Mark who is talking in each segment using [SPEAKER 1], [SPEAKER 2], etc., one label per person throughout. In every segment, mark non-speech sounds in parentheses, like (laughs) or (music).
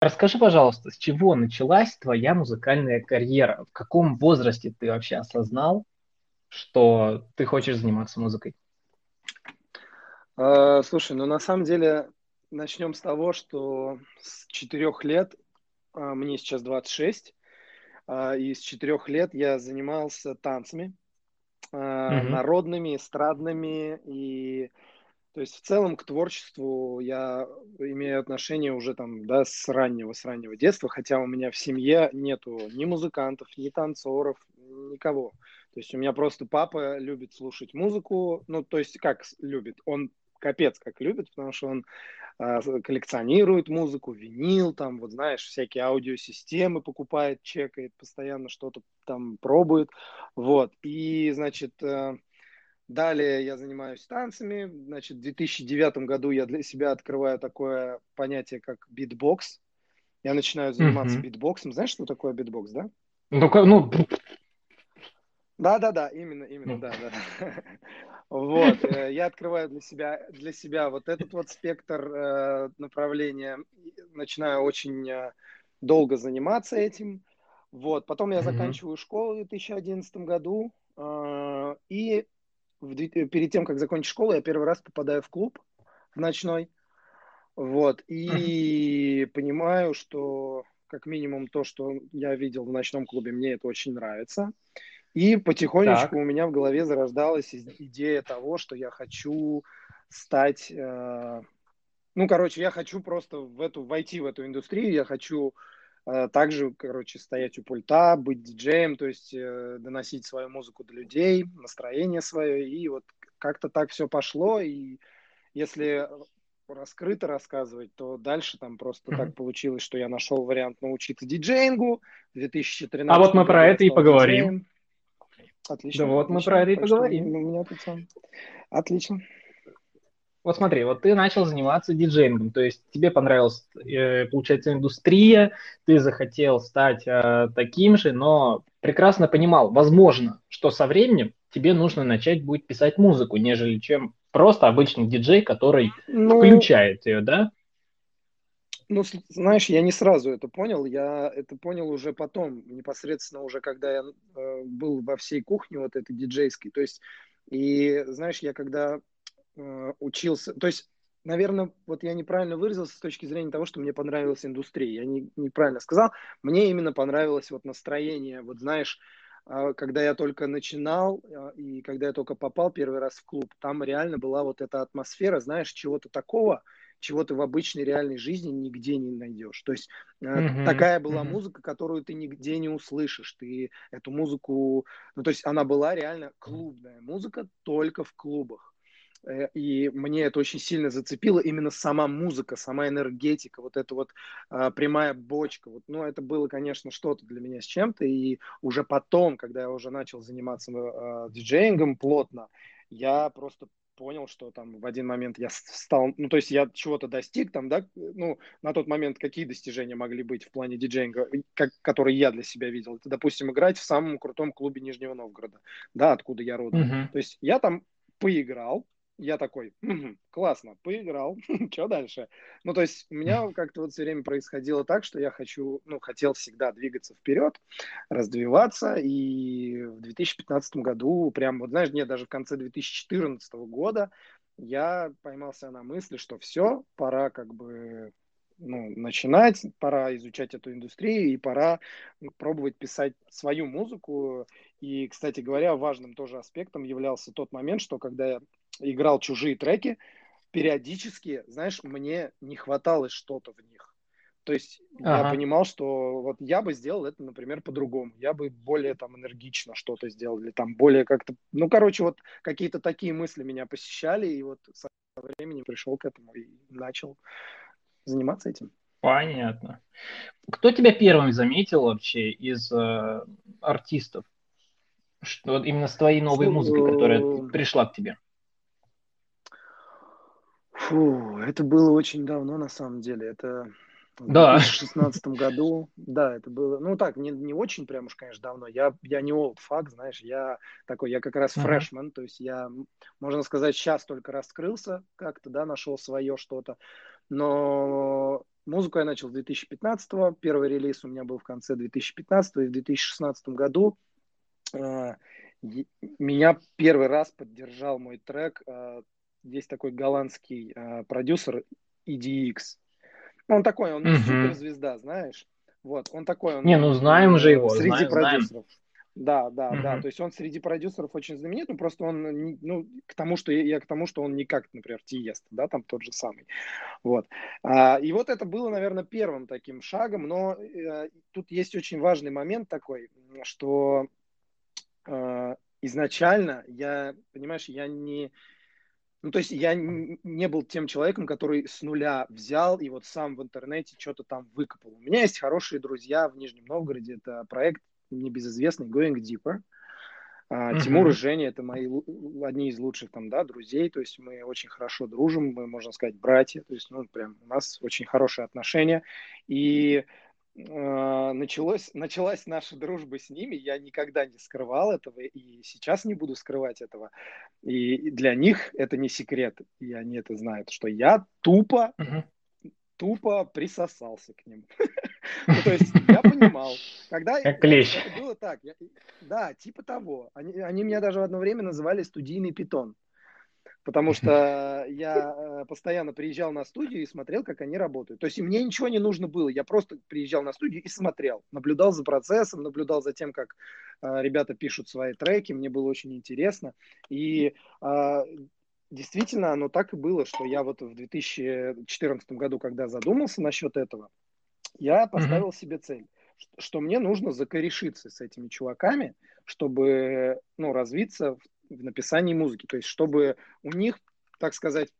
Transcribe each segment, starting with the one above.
[SPEAKER 1] Расскажи, пожалуйста, с чего началась твоя музыкальная карьера? В каком возрасте ты вообще осознал, что ты хочешь заниматься музыкой?
[SPEAKER 2] А, слушай, ну на самом деле начнем с того, что с четырех лет, а, мне сейчас 26, а, и с четырех лет я занимался танцами, угу. народными, эстрадными, и то есть в целом к творчеству я имею отношение уже там, да, с раннего, с раннего детства, хотя у меня в семье нету ни музыкантов, ни танцоров, никого. То есть у меня просто папа любит слушать музыку, ну, то есть как любит, он капец как любит, потому что он э, коллекционирует музыку, винил, там, вот знаешь, всякие аудиосистемы покупает, чекает, постоянно что-то там пробует, вот. И, значит, э, далее я занимаюсь танцами, значит, в 2009 году я для себя открываю такое понятие, как битбокс. Я начинаю заниматься mm-hmm. битбоксом. Знаешь, что такое битбокс, да?
[SPEAKER 1] Ну, ну
[SPEAKER 2] да, да, да, именно, именно, да, да. Вот, э, я открываю для себя, для себя вот этот вот спектр э, направления, начинаю очень э, долго заниматься этим. Вот, потом я заканчиваю школу в 2011 году, и перед тем, как закончить школу, я первый раз попадаю в клуб в ночной. Вот, и понимаю, что как минимум то, что я видел в ночном клубе, мне это очень нравится. И потихонечку так. у меня в голове зарождалась идея того, что я хочу стать, э, ну, короче, я хочу просто в эту, войти в эту индустрию, я хочу э, также, короче, стоять у пульта, быть диджеем, то есть э, доносить свою музыку до людей, настроение свое, и вот как-то так все пошло, и если раскрыто рассказывать, то дальше там просто mm-hmm. так получилось, что я нашел вариант научиться диджеингу в 2013
[SPEAKER 1] А вот мы про это и поговорим.
[SPEAKER 2] Диджеем. Отлично.
[SPEAKER 1] Да вот мы про это и поговорим.
[SPEAKER 2] Отлично.
[SPEAKER 1] Вот смотри, вот ты начал заниматься диджеингом, то есть тебе понравилась, э, получается, индустрия, ты захотел стать э, таким же, но прекрасно понимал, возможно, что со временем тебе нужно начать будет писать музыку, нежели чем просто обычный диджей, который ну, включает ее, да?
[SPEAKER 2] Ну, знаешь, я не сразу это понял, я это понял уже потом, непосредственно уже, когда я э, был во всей кухне вот этой диджейской, то есть, и знаешь, я когда э, учился, то есть, наверное, вот я неправильно выразился с точки зрения того, что мне понравилась индустрия, я не, неправильно сказал, мне именно понравилось вот настроение, вот знаешь, э, когда я только начинал э, и когда я только попал первый раз в клуб, там реально была вот эта атмосфера, знаешь, чего-то такого, чего ты в обычной реальной жизни нигде не найдешь. То есть mm-hmm. такая была mm-hmm. музыка, которую ты нигде не услышишь. Ты эту музыку, ну то есть она была реально клубная музыка только в клубах. Э, и мне это очень сильно зацепило, именно сама музыка, сама энергетика, вот эта вот а, прямая бочка. Вот, ну, это было, конечно, что-то для меня с чем-то. И уже потом, когда я уже начал заниматься а, диджеингом плотно, я просто понял, что там в один момент я стал, ну, то есть я чего-то достиг там, да, ну, на тот момент какие достижения могли быть в плане диджейнга, как, которые я для себя видел. Это, допустим, играть в самом крутом клубе Нижнего Новгорода, да, откуда я родом. Uh-huh. То есть я там поиграл, я такой, угу, классно, поиграл, (laughs) что дальше? Ну, то есть у меня (laughs) как-то вот все время происходило так, что я хочу, ну, хотел всегда двигаться вперед, развиваться, и в 2015 году, прям, вот знаешь, нет, даже в конце 2014 года я поймался на мысли, что все, пора как бы ну, начинать, пора изучать эту индустрию и пора пробовать писать свою музыку. И, кстати говоря, важным тоже аспектом являлся тот момент, что когда я играл чужие треки, периодически, знаешь, мне не хватало что-то в них. То есть ага. я понимал, что вот я бы сделал это, например, по-другому. Я бы более там энергично что-то сделал, или там более как-то... Ну, короче, вот какие-то такие мысли меня посещали, и вот со временем пришел к этому и начал заниматься этим.
[SPEAKER 1] Понятно. Кто тебя первым заметил вообще из э, артистов? Что, вот именно с твоей новой музыкой, которая пришла к тебе?
[SPEAKER 2] Фу, это было очень давно, на самом деле. Это в
[SPEAKER 1] да.
[SPEAKER 2] 2016 году. Да, это было, ну так, не, не очень прям уж, конечно, давно. Я, я не old fuck, знаешь, я такой, я как раз фрешмен, uh-huh. то есть я, можно сказать, сейчас только раскрылся как-то, да, нашел свое что-то. Но Музыку я начал с 2015 Первый релиз у меня был в конце 2015 и в 2016 году э, меня первый раз поддержал мой трек. Э, есть такой голландский э, продюсер EDX. Он такой, он mm-hmm. суперзвезда, знаешь. Вот, он такой. Он,
[SPEAKER 1] Не, ну знаем же его.
[SPEAKER 2] Среди
[SPEAKER 1] знаем,
[SPEAKER 2] продюсеров.
[SPEAKER 1] Знаем.
[SPEAKER 2] Да, да, mm-hmm. да. То есть он среди продюсеров очень знаменит, но просто он, ну, к тому, что я, я к тому, что он не как, например, Тиест, да, там тот же самый. Вот. А, и вот это было, наверное, первым таким шагом, но э, тут есть очень важный момент такой, что э, изначально я, понимаешь, я не, ну, то есть я не был тем человеком, который с нуля взял и вот сам в интернете что-то там выкопал. У меня есть хорошие друзья в Нижнем Новгороде. Это проект небезызвестный Going Deeper. Uh, Тимур и Женя это мои одни из лучших там, да, друзей, то есть мы очень хорошо дружим, мы, можно сказать, братья, то есть, ну, прям у нас очень хорошие отношения, и началось, началась наша дружба с ними, я никогда не скрывал этого, и сейчас не буду скрывать этого, и для них это не секрет, и они это знают, что я тупо uh-huh тупо присосался к ним. (laughs) ну, то есть я понимал, когда было так, да, типа того. Они, они меня даже в одно время называли студийный питон, потому что я э, постоянно приезжал на студию и смотрел, как они работают. То есть мне ничего не нужно было, я просто приезжал на студию и смотрел, наблюдал за процессом, наблюдал за тем, как э, ребята пишут свои треки, мне было очень интересно. И э, действительно оно так и было, что я вот в 2014 году, когда задумался насчет этого, я поставил mm-hmm. себе цель, что мне нужно закорешиться с этими чуваками, чтобы ну, развиться в, в написании музыки. То есть, чтобы у них, так сказать,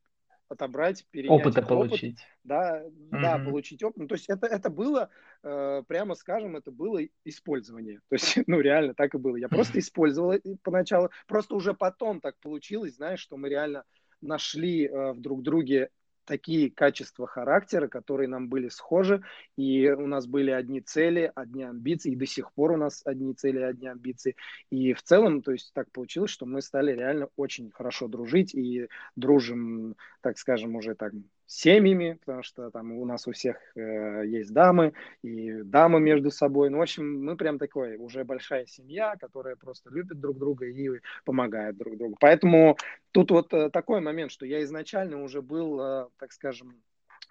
[SPEAKER 2] отобрать, перенять
[SPEAKER 1] Опыта получить.
[SPEAKER 2] да, mm-hmm. да, получить опыт. Ну, то есть это, это было, э, прямо скажем, это было использование. То есть, (laughs) ну, реально так и было. Я просто (laughs) использовал поначалу, просто уже потом так получилось, знаешь, что мы реально нашли э, в друг друге такие качества характера, которые нам были схожи, и у нас были одни цели, одни амбиции, и до сих пор у нас одни цели, одни амбиции. И в целом, то есть так получилось, что мы стали реально очень хорошо дружить и дружим, так скажем, уже так семьями, потому что там у нас у всех э, есть дамы, и дамы между собой. Ну, в общем, мы прям такой уже большая семья, которая просто любит друг друга и помогает друг другу. Поэтому тут вот э, такой момент, что я изначально уже был, э, так скажем,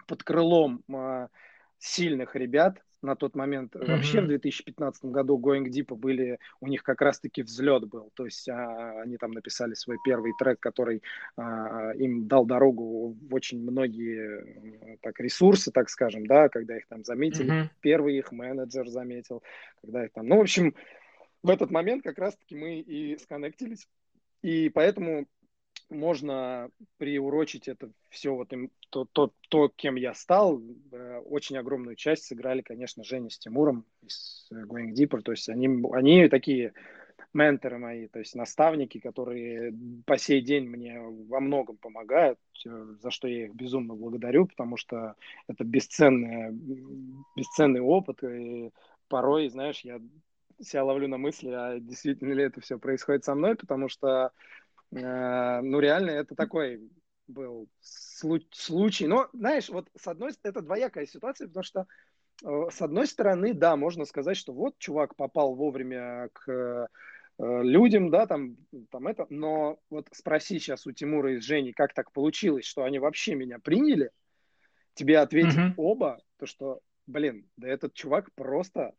[SPEAKER 2] под крылом э, сильных ребят, на тот момент. Mm-hmm. Вообще в 2015 году Going Deep были, у них как раз-таки взлет был. То есть а, они там написали свой первый трек, который а, им дал дорогу в очень многие так, ресурсы, так скажем, да, когда их там заметили. Mm-hmm. Первый их менеджер заметил, когда их там... Ну, в общем, в этот момент как раз-таки мы и сконнектились. И поэтому можно приурочить это все вот им, то, то, то, кем я стал. Э, очень огромную часть сыграли, конечно, Женя с Тимуром из Going Deeper. То есть они, они такие менторы мои, то есть наставники, которые по сей день мне во многом помогают, э, за что я их безумно благодарю, потому что это бесценный, бесценный опыт. И порой, знаешь, я себя ловлю на мысли, а действительно ли это все происходит со мной, потому что Э, ну, реально, это такой был случай. Но, знаешь, вот с одной стороны, это двоякая ситуация, потому что э, с одной стороны, да, можно сказать, что вот чувак попал вовремя к э, людям, да, там, там это, но вот спроси сейчас у Тимура и Жени, как так получилось, что они вообще меня приняли, тебе ответят mm-hmm. оба, то что, блин, да этот чувак просто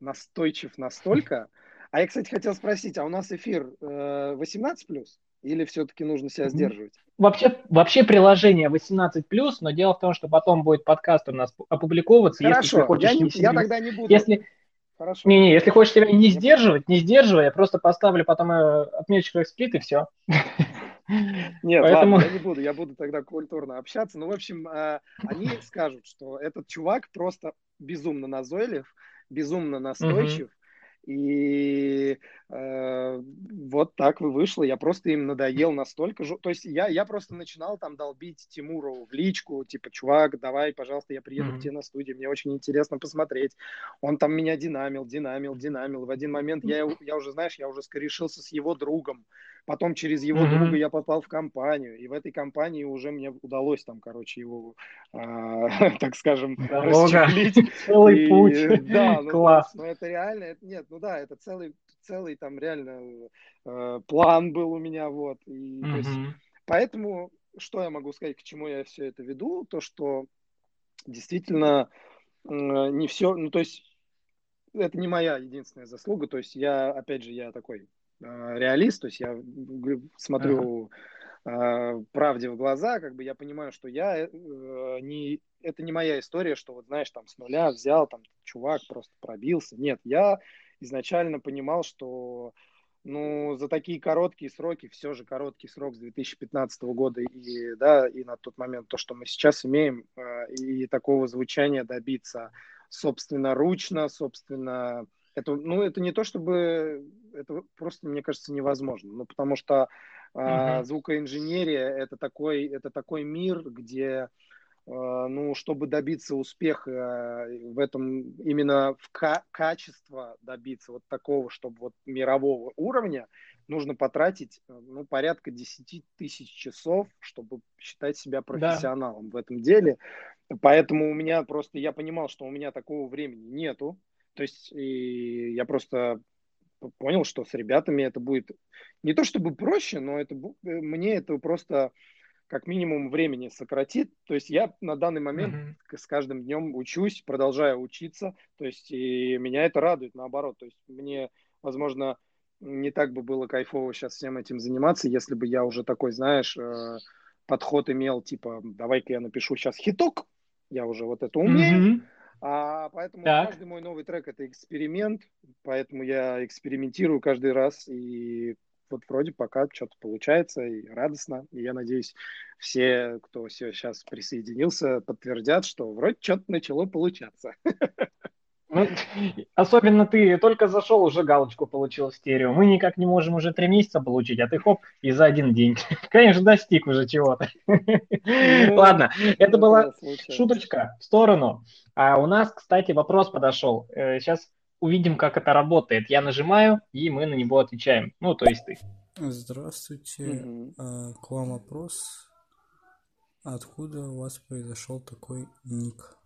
[SPEAKER 2] настойчив настолько, а я, кстати, хотел спросить, а у нас эфир э, 18 плюс? Или все-таки нужно себя сдерживать?
[SPEAKER 1] Вообще, вообще приложение 18 плюс, но дело в том, что потом будет подкаст у нас опубликовываться.
[SPEAKER 2] Хорошо, если хочешь, я, не, я тогда не буду.
[SPEAKER 1] Если, Хорошо. Не, не, если хочешь себя не сдерживать, не сдерживай, я просто поставлю потом э, отметочку эксплит и все.
[SPEAKER 2] Нет, Поэтому... ладно, я не буду, я буду тогда культурно общаться. Ну, в общем, э, они скажут, что этот чувак просто безумно назойлив, безумно настойчив, и э, вот так вы вышло. Я просто им надоел настолько. Ж... То есть я, я просто начинал там долбить Тимуру в личку, типа, чувак, давай, пожалуйста, я приеду mm-hmm. к тебе на студию, мне очень интересно посмотреть. Он там меня динамил, динамил, динамил. В один момент я, я уже, знаешь, я уже скорешился с его другом, Потом через его mm-hmm. друга я попал в компанию, и в этой компании уже мне удалось там, короче, его, а, (laughs) так скажем, расчехлить. (laughs)
[SPEAKER 1] Целый путь.
[SPEAKER 2] Да, ну, Класс. Ну это реально, это, нет, ну да, это целый, целый там реально э, план был у меня, вот. И, mm-hmm. то есть, поэтому, что я могу сказать, к чему я все это веду, то, что действительно э, не все, ну то есть это не моя единственная заслуга, то есть я, опять же, я такой э, реалист, то есть я смотрю э, правде в глаза, как бы я понимаю, что я э, не, это не моя история, что вот знаешь, там с нуля взял, там чувак просто пробился, нет, я изначально понимал, что ну, за такие короткие сроки, все же короткий срок с 2015 года и, да, и на тот момент то, что мы сейчас имеем, э, и такого звучания добиться собственноручно, собственно, это, ну, это не то, чтобы, это просто, мне кажется, невозможно, ну, потому что uh-huh. звукоинженерия это такой, это такой мир, где Э, ну, чтобы добиться успеха э, в этом, именно в ка- качество добиться вот такого, чтобы вот мирового уровня, нужно потратить, э, ну, порядка 10 тысяч часов, чтобы считать себя профессионалом да. в этом деле. Поэтому у меня просто, я понимал, что у меня такого времени нету. То есть, и я просто понял, что с ребятами это будет не то чтобы проще, но это мне это просто как минимум времени сократит. То есть я на данный момент mm-hmm. с каждым днем учусь, продолжаю учиться. То есть и меня это радует, наоборот. То есть мне, возможно, не так бы было кайфово сейчас всем этим заниматься, если бы я уже такой, знаешь, э, подход имел, типа, давай-ка я напишу сейчас хиток, я уже вот это умею. Mm-hmm. А поэтому так. каждый мой новый трек это эксперимент, поэтому я экспериментирую каждый раз и вот вроде пока что-то получается и радостно. И я надеюсь, все, кто сейчас присоединился, подтвердят, что вроде что-то начало получаться. (laughs)
[SPEAKER 1] Ну, особенно ты только зашел, уже галочку получил стерео. Мы никак не можем уже три месяца получить, а ты хоп, и за один день. (laughs) Конечно, достиг уже чего-то. Ну, Ладно, это была шуточка в сторону. А у нас, кстати, вопрос подошел. Сейчас э, увидим, как это работает. Я нажимаю, и мы на него отвечаем. Ну, то есть ты.
[SPEAKER 3] Здравствуйте. А, к вам вопрос. Откуда у вас произошел такой ник?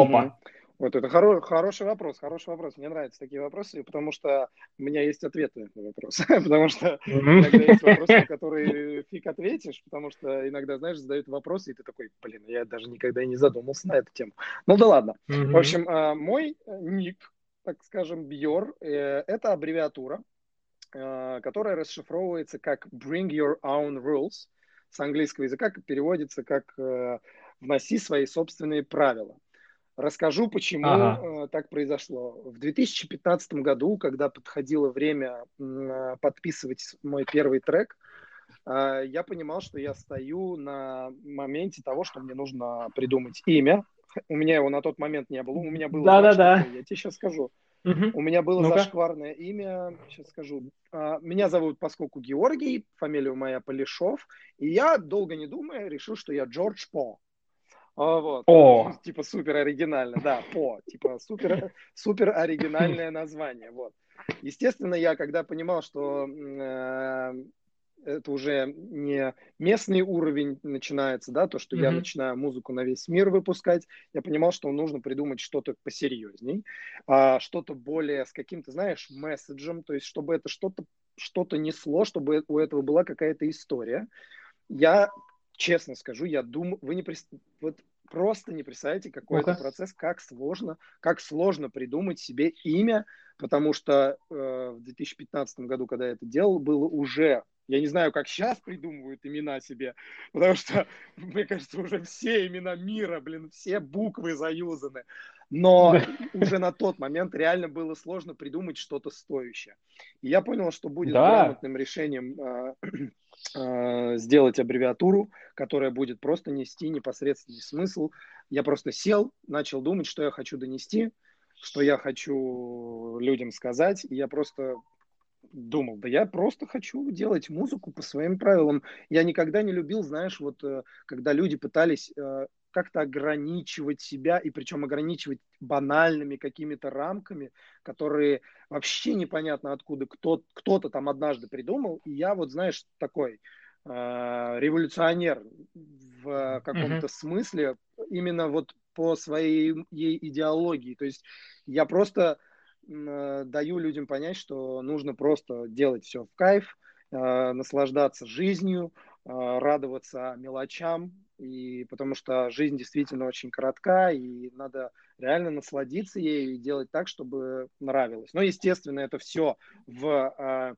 [SPEAKER 2] Опа. Вот это хоро- хороший вопрос, хороший вопрос. Мне нравятся такие вопросы, потому что у меня есть ответы на вопросы. (laughs) потому что иногда есть вопросы, на которые фиг ответишь, потому что иногда, знаешь, задают вопросы, и ты такой, блин, я даже никогда и не задумался на эту тему. Ну да ладно. В общем, а, мой ник, так скажем, Бьор, э, это аббревиатура, а, которая расшифровывается как Bring Your Own Rules с английского языка, переводится как э, «Вноси свои собственные правила». Расскажу, почему ага. Э, так произошло. В 2015 году, когда подходило время подписывать мой первый трек, э, я понимал, что я стою на моменте того, что мне нужно придумать имя. У меня его на тот момент не было. У меня было...
[SPEAKER 1] Да, да, да.
[SPEAKER 2] Я тебе сейчас скажу. Угу. У меня было ну зашкварное имя, сейчас скажу. А, меня зовут, поскольку Георгий, фамилия моя Полишов, и я, долго не думая, решил, что я Джордж По. А, вот. О. (laughs) Типа супер оригинально, да, по, типа супер, супер оригинальное название, вот. Естественно, я когда понимал, что э, это уже не местный уровень начинается, да, то, что mm-hmm. я начинаю музыку на весь мир выпускать, я понимал, что нужно придумать что-то посерьезней, а, что-то более с каким-то, знаешь, месседжем, то есть чтобы это что-то что-то несло, чтобы у этого была какая-то история. Я честно скажу, я думаю, вы не прис... вот просто не представляете, какой это процесс, как сложно, как сложно придумать себе имя, потому что э, в 2015 году, когда я это делал, было уже я не знаю, как сейчас придумывают имена себе, (laughs) потому что, (laughs) мне кажется, уже все имена мира, блин, все буквы заюзаны. Но (laughs) уже на тот момент реально было сложно придумать что-то стоящее. И я понял, что будет да. грамотным решением э, (clears throat) сделать аббревиатуру, которая будет просто нести непосредственный смысл. Я просто сел, начал думать, что я хочу донести, что я хочу людям сказать, и я просто думал, да я просто хочу делать музыку по своим правилам. Я никогда не любил, знаешь, вот э, когда люди пытались э, как-то ограничивать себя, и причем ограничивать банальными какими-то рамками, которые вообще непонятно откуда кто, кто-то там однажды придумал. И я вот, знаешь, такой э, революционер в каком-то mm-hmm. смысле, именно вот по своей ей идеологии. То есть я просто э, даю людям понять, что нужно просто делать все в кайф, э, наслаждаться жизнью, радоваться мелочам, и потому что жизнь действительно очень коротка, и надо реально насладиться ею и делать так, чтобы нравилось. Но, естественно, это все в,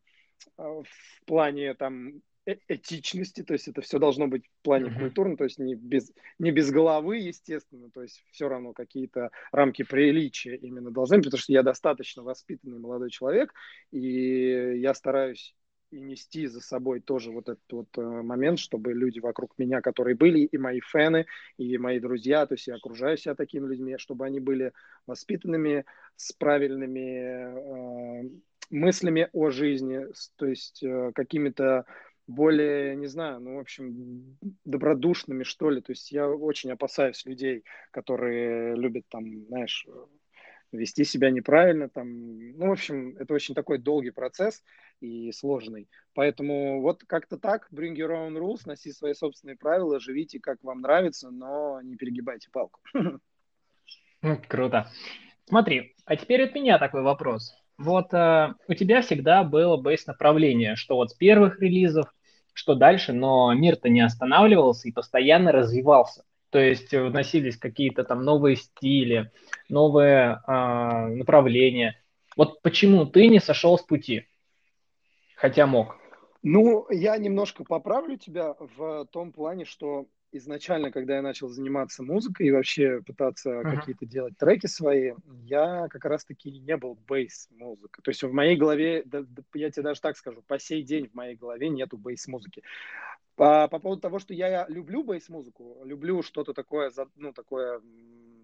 [SPEAKER 2] в плане там Э, этичности, то есть это все должно быть в плане mm-hmm. культурно, то есть не без, не без головы, естественно, то есть все равно какие-то рамки приличия именно должны быть, потому что я достаточно воспитанный молодой человек, и я стараюсь и нести за собой тоже вот этот вот э, момент, чтобы люди вокруг меня, которые были, и мои фэны, и мои друзья, то есть я окружаю себя такими людьми, чтобы они были воспитанными, с правильными э, мыслями о жизни, то есть э, какими-то более, не знаю, ну, в общем, добродушными, что ли. То есть я очень опасаюсь людей, которые любят там, знаешь, вести себя неправильно, там, ну, в общем, это очень такой долгий процесс и сложный. Поэтому вот как-то так, bring your own rules, носи свои собственные правила, живите как вам нравится, но не перегибайте палку. (laughs)
[SPEAKER 1] Круто. Смотри, а теперь от меня такой вопрос. Вот э, у тебя всегда было бейс-направление, что вот с первых релизов, что дальше, но мир-то не останавливался и постоянно развивался. То есть вносились какие-то там новые стили, новые э, направления. Вот почему ты не сошел с пути, хотя мог?
[SPEAKER 2] Ну, я немножко поправлю тебя в том плане, что изначально, когда я начал заниматься музыкой и вообще пытаться uh-huh. какие-то делать треки свои, я как раз-таки не был бейс-музыкой. То есть в моей голове, да, да, я тебе даже так скажу, по сей день в моей голове нету бейс-музыки. По, по поводу того, что я люблю бейс-музыку, люблю что-то такое, ну, такое,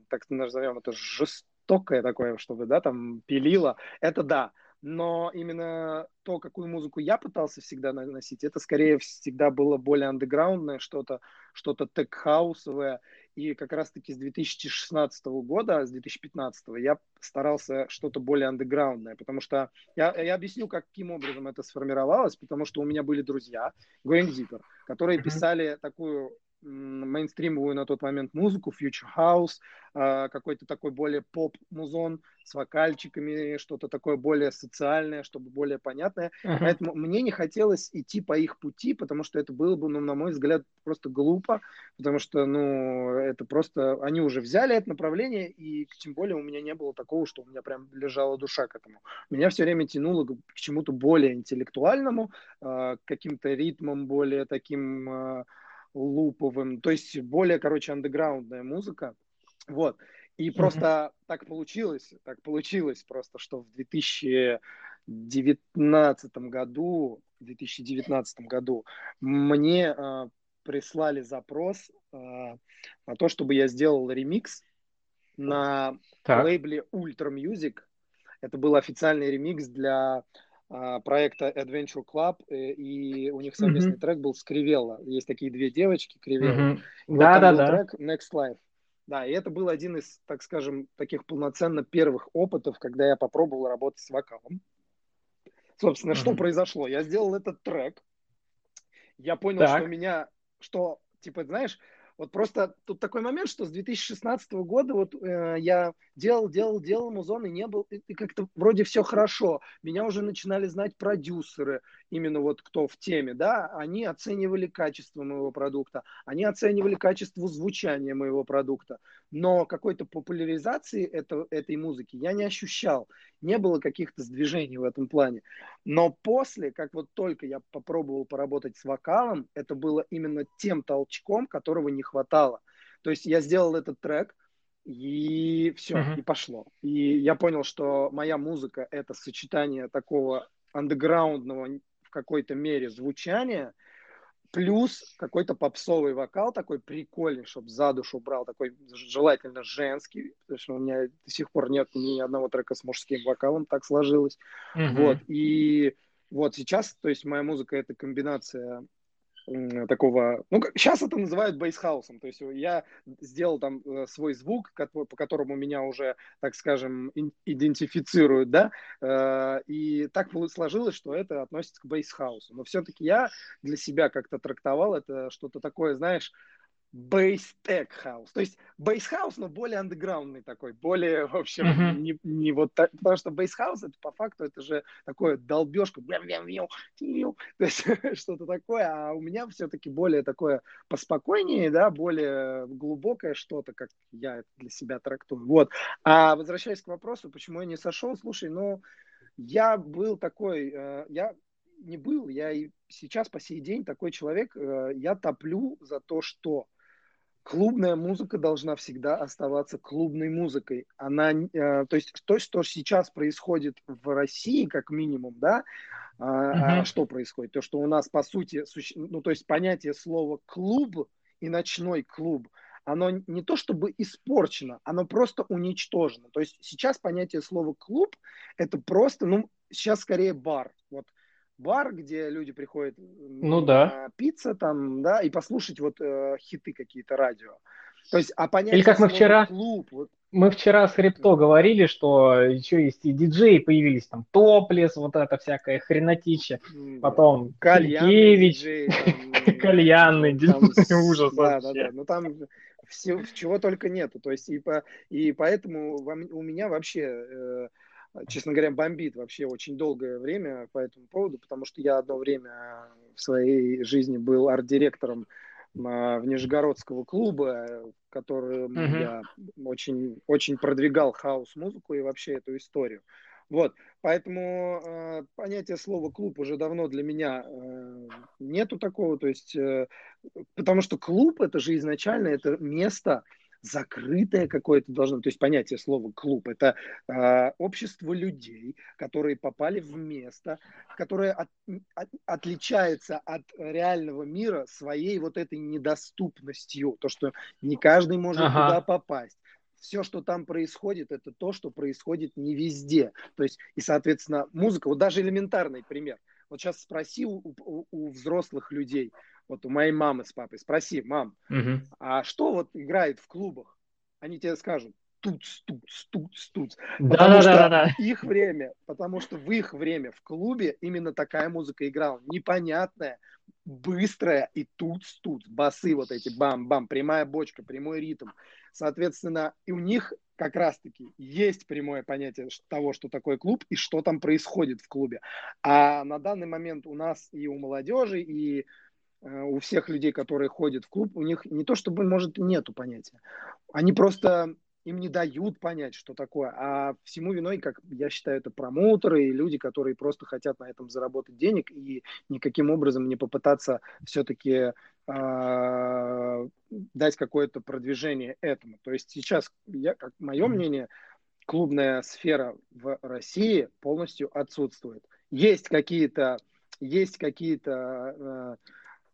[SPEAKER 2] так назовем это жестокое такое, чтобы, да, там, пилило, это да но именно то, какую музыку я пытался всегда носить, это скорее всегда было более андеграундное, что-то что-то тег-хаусовое. И как раз-таки с 2016 года, с 2015 я старался что-то более андеграундное, потому что я, я объясню, каким образом это сформировалось, потому что у меня были друзья, Going Deeper, которые писали такую мейнстримовую на тот момент музыку, future house, а, какой-то такой более поп-музон с вокальчиками, что-то такое более социальное, чтобы более понятное. Uh-huh. Поэтому мне не хотелось идти по их пути, потому что это было бы, ну, на мой взгляд, просто глупо, потому что, ну, это просто, они уже взяли это направление, и тем более у меня не было такого, что у меня прям лежала душа к этому. Меня все время тянуло к чему-то более интеллектуальному, а, к каким-то ритмам более таким а, луповым, то есть более, короче, андеграундная музыка. Вот. И mm-hmm. просто так получилось, так получилось просто, что в 2019 году, в 2019 году мне э, прислали запрос э, на то, чтобы я сделал ремикс на так. лейбле Ultra Music. Это был официальный ремикс для проекта Adventure Club, э, и у них совместный mm-hmm. трек был с Кривелла. Есть такие две девочки, Кривелла. Mm-hmm. Вот да, да, да. трек Next Life. Да, и это был один из, так скажем, таких полноценно первых опытов, когда я попробовал работать с вокалом. Собственно, mm-hmm. что произошло? Я сделал этот трек. Я понял, так. что меня, что, типа, знаешь, вот просто тут такой момент, что с 2016 года вот э, я делал, делал, делал музон и не был, и, и как-то вроде все хорошо. Меня уже начинали знать продюсеры, именно вот кто в теме, да, они оценивали качество моего продукта, они оценивали качество звучания моего продукта, но какой-то популяризации это, этой музыки я не ощущал, не было каких-то сдвижений в этом плане. Но после, как вот только я попробовал поработать с вокалом, это было именно тем толчком, которого не хватало. То есть я сделал этот трек, и все, uh-huh. и пошло. И я понял, что моя музыка это сочетание такого андеграундного в какой-то мере звучания, плюс какой-то попсовый вокал такой прикольный, чтобы за душу брал, такой желательно женский, потому что у меня до сих пор нет ни одного трека с мужским вокалом, так сложилось. Uh-huh. Вот, и вот сейчас, то есть моя музыка это комбинация такого, ну, сейчас это называют бейсхаусом, то есть я сделал там э, свой звук, по которому меня уже, так скажем, идентифицируют, да, э, и так сложилось, что это относится к бейсхаусу, но все-таки я для себя как-то трактовал это что-то такое, знаешь, Tech House. То есть Base House, но более андеграундный такой, более, в общем, uh-huh. не, не вот так, потому что Base House это по факту это же такое долбежка, (laughs) то есть что-то такое, а у меня все-таки более такое поспокойнее, да, более глубокое что-то, как я это для себя трактую. Вот. А возвращаясь к вопросу, почему я не сошел, слушай, ну, я был такой, э, я не был, я и сейчас по сей день такой человек, э, я топлю за то, что клубная музыка должна всегда оставаться клубной музыкой. Она, э, то есть то, что сейчас происходит в России, как минимум, да, uh-huh. а, что происходит? То, что у нас по сути, суще... ну то есть понятие слова клуб и ночной клуб, оно не то чтобы испорчено, оно просто уничтожено. То есть сейчас понятие слова клуб это просто, ну сейчас скорее бар. Вот бар, где люди приходят
[SPEAKER 1] ну, да.
[SPEAKER 2] пицца там, да, и послушать вот э, хиты какие-то радио. То есть, а понятие
[SPEAKER 1] Или как мы вчера, клуб, вот... мы вчера с Репто говорили, что еще есть и диджеи появились, там, Топлес, вот это всякая хренотища, потом (laughs)
[SPEAKER 2] Кальянный
[SPEAKER 1] Кальянный диджей, (laughs) ужас
[SPEAKER 2] Да, да, да, ну там все, чего только нету, то есть и, по, и поэтому у меня вообще э, честно говоря, бомбит вообще очень долгое время по этому поводу, потому что я одно время в своей жизни был арт-директором а, в Нижегородского клуба, который uh-huh. я очень, очень продвигал хаос-музыку и вообще эту историю. Вот, поэтому э, понятие слова клуб уже давно для меня э, нету такого, то есть, э, потому что клуб это же изначально это место, закрытое какое-то должно, то есть понятие слова клуб, это э, общество людей, которые попали в место, которое от, от, отличается от реального мира своей вот этой недоступностью, то, что не каждый может ага. туда попасть все, что там происходит, это то, что происходит не везде. То есть, и, соответственно, музыка, вот даже элементарный пример. Вот сейчас спроси у, у, у взрослых людей, вот у моей мамы с папой, спроси, мам, угу. а что вот играет в клубах? Они тебе скажут, туц, туц, туц, туц. Да, да, что да, да. их время, потому что в их время в клубе именно такая музыка играла. Непонятная, быстрая и туц, туц. Басы вот эти, бам-бам, прямая бочка, прямой ритм. Соответственно, и у них как раз-таки есть прямое понятие того, что такое клуб и что там происходит в клубе. А на данный момент у нас и у молодежи, и у всех людей, которые ходят в клуб, у них не то чтобы, может, нету понятия. Они просто им не дают понять, что такое. А всему виной, как я считаю, это промоутеры и люди, которые просто хотят на этом заработать денег и никаким образом не попытаться все-таки э, а, дать какое-то продвижение этому. То есть сейчас, я, как мое мнение, клубная сфера в России полностью отсутствует. Есть какие-то есть какие-то э,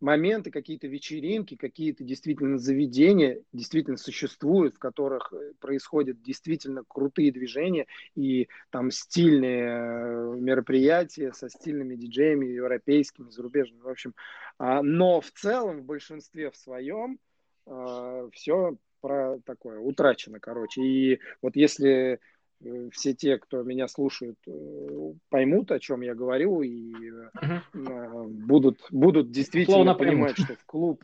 [SPEAKER 2] моменты, какие-то вечеринки, какие-то действительно заведения действительно существуют, в которых э, происходят действительно крутые движения и там стильные э, мероприятия со стильными диджеями европейскими, зарубежными, в общем. А, но в целом, в большинстве в своем, а, все про такое утрачено, короче. И вот если все те, кто меня слушают, э, поймут, о чем я говорю, и uh-huh. будут, будут действительно Словно понимать, поймут. что в клуб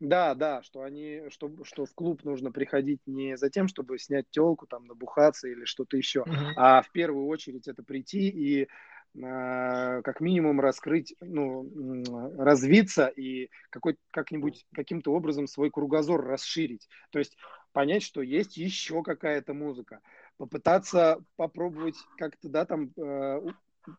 [SPEAKER 2] да, да, что они, что, что в клуб нужно приходить не за тем, чтобы снять телку, там, набухаться или что-то еще, uh-huh. а в первую очередь это прийти и как минимум раскрыть, ну, развиться и какой, как-нибудь каким-то образом свой кругозор расширить. То есть понять, что есть еще какая-то музыка попытаться попробовать как-то, да, там э,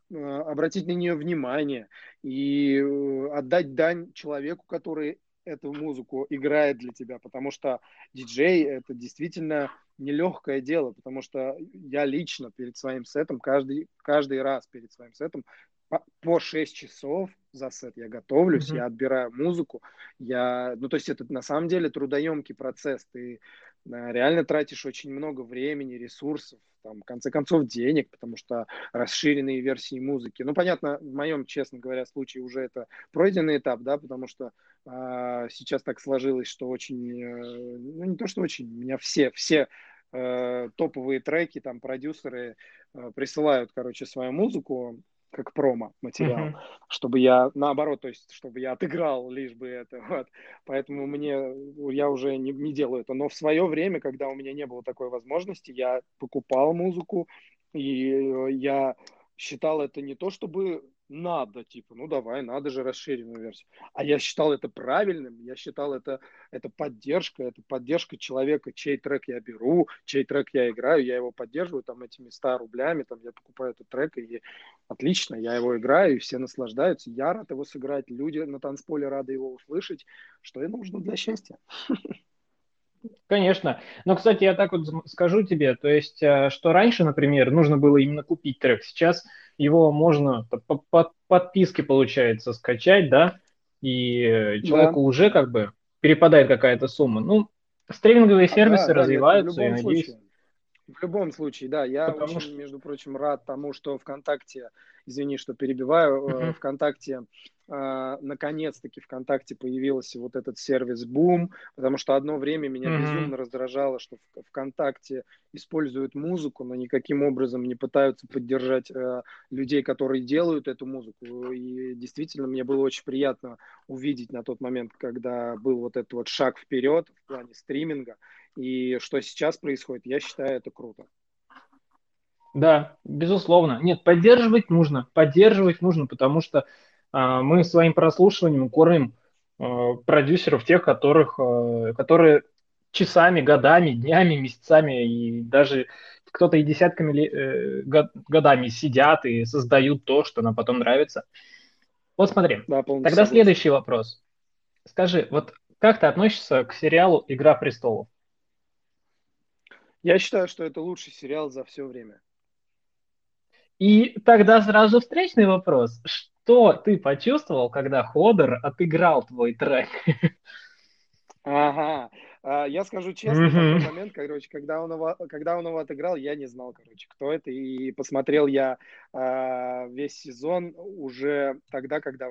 [SPEAKER 2] э, обратить на нее внимание и э, отдать дань человеку, который эту музыку играет для тебя, потому что диджей это действительно нелегкое дело, потому что я лично перед своим сетом, каждый, каждый раз перед своим сетом по, по 6 часов за сет я готовлюсь, mm-hmm. я отбираю музыку, я, ну то есть это на самом деле трудоемкий процесс, ты реально тратишь очень много времени, ресурсов, там, в конце концов, денег, потому что расширенные версии музыки. Ну, понятно, в моем, честно говоря, случае уже это пройденный этап, да, потому что э, сейчас так сложилось, что очень, э, ну, не то, что очень, у меня все, все э, топовые треки, там, продюсеры э, присылают, короче, свою музыку, как промо-материал, uh-huh. чтобы я, наоборот, то есть, чтобы я отыграл лишь бы это, (laughs) вот. Поэтому мне, я уже не, не делаю это. Но в свое время, когда у меня не было такой возможности, я покупал музыку, и э, я считал это не то, чтобы надо, типа, ну давай, надо же расширенную версию. А я считал это правильным, я считал это, это поддержка, это поддержка человека, чей трек я беру, чей трек я играю, я его поддерживаю там этими 100 рублями, там я покупаю этот трек, и отлично, я его играю, и все наслаждаются, я рад его сыграть, люди на танцполе рады его услышать, что и нужно для счастья.
[SPEAKER 1] Конечно. Но, кстати, я так вот скажу тебе, то есть, э, что раньше, например, нужно было именно купить трек, сейчас его можно по, по подписке, получается, скачать, да, и человеку да. уже как бы перепадает какая-то сумма. Ну, стриминговые сервисы да, развиваются, да,
[SPEAKER 2] любом случае. В любом случае, да. Я Потому очень, что... между прочим, рад тому, что ВКонтакте, извини, что перебиваю, uh-huh. ВКонтакте а, наконец-таки ВКонтакте появился вот этот сервис Boom, потому что одно время меня mm-hmm. безумно раздражало, что ВКонтакте используют музыку, но никаким образом не пытаются поддержать э, людей, которые делают эту музыку. И действительно, мне было очень приятно увидеть на тот момент, когда был вот этот вот шаг вперед в плане стриминга. И что сейчас происходит, я считаю это круто.
[SPEAKER 1] Да, безусловно. Нет, поддерживать нужно. Поддерживать нужно, потому что а, мы своим прослушиванием кормим а, продюсеров, тех, которых, а, которые часами, годами, днями, месяцами и даже кто-то и десятками э, годами сидят и создают то, что нам потом нравится. Вот смотри, да, тогда согласен. следующий вопрос. Скажи, вот как ты относишься к сериалу «Игра престолов»?
[SPEAKER 2] Я считаю, что это лучший сериал за все время.
[SPEAKER 1] И тогда сразу встречный вопрос что ты почувствовал, когда Ходор отыграл твой трек?
[SPEAKER 2] Ага. А, я скажу честно, mm-hmm. в тот момент, короче, когда он, его, когда он его отыграл, я не знал, короче, кто это. И посмотрел я а, весь сезон уже тогда, когда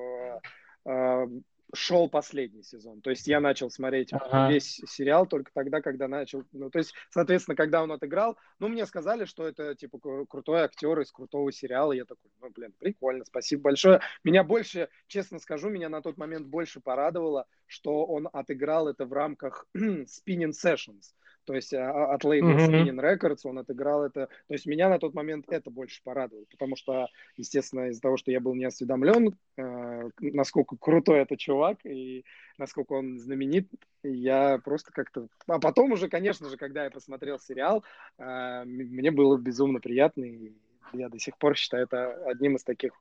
[SPEAKER 2] а, шел последний сезон. То есть я начал смотреть ага. весь сериал только тогда, когда начал. Ну, то есть, соответственно, когда он отыграл, ну, мне сказали, что это, типа, крутой актер из крутого сериала. Я такой, ну, блин, прикольно, спасибо большое. Меня больше, честно скажу, меня на тот момент больше порадовало, что он отыграл это в рамках (clears throat) Spinning Sessions то есть а, а, от лейбла mm-hmm. Records он отыграл это. То есть меня на тот момент это больше порадовало, потому что, естественно, из-за того, что я был не осведомлен, э, насколько крутой это чувак и насколько он знаменит, я просто как-то... А потом уже, конечно же, когда я посмотрел сериал, э, мне было безумно приятно, и я до сих пор считаю это одним из таких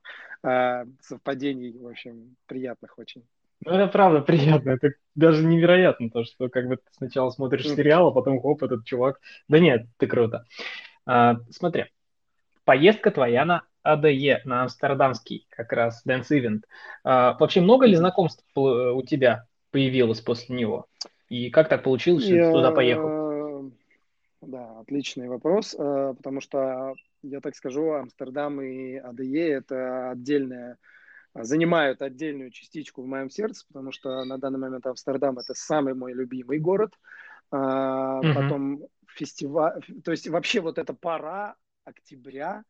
[SPEAKER 2] э, совпадений, в общем, приятных очень.
[SPEAKER 1] Ну, это правда приятно. Это даже невероятно, то, что как бы ты сначала смотришь сериал, а потом хоп, этот чувак. Да нет, ты круто. А, смотри, поездка твоя на АДЕ, на Амстердамский как раз Dance Event. А, вообще много ли знакомств у тебя появилось после него? И как так получилось, что я... ты туда поехал?
[SPEAKER 2] Да, отличный вопрос, а, потому что, я так скажу, Амстердам и АДЕ – это отдельная занимают отдельную частичку в моем сердце, потому что на данный момент Амстердам это самый мой любимый город. Mm-hmm. Потом фестиваль, то есть вообще вот эта пора октября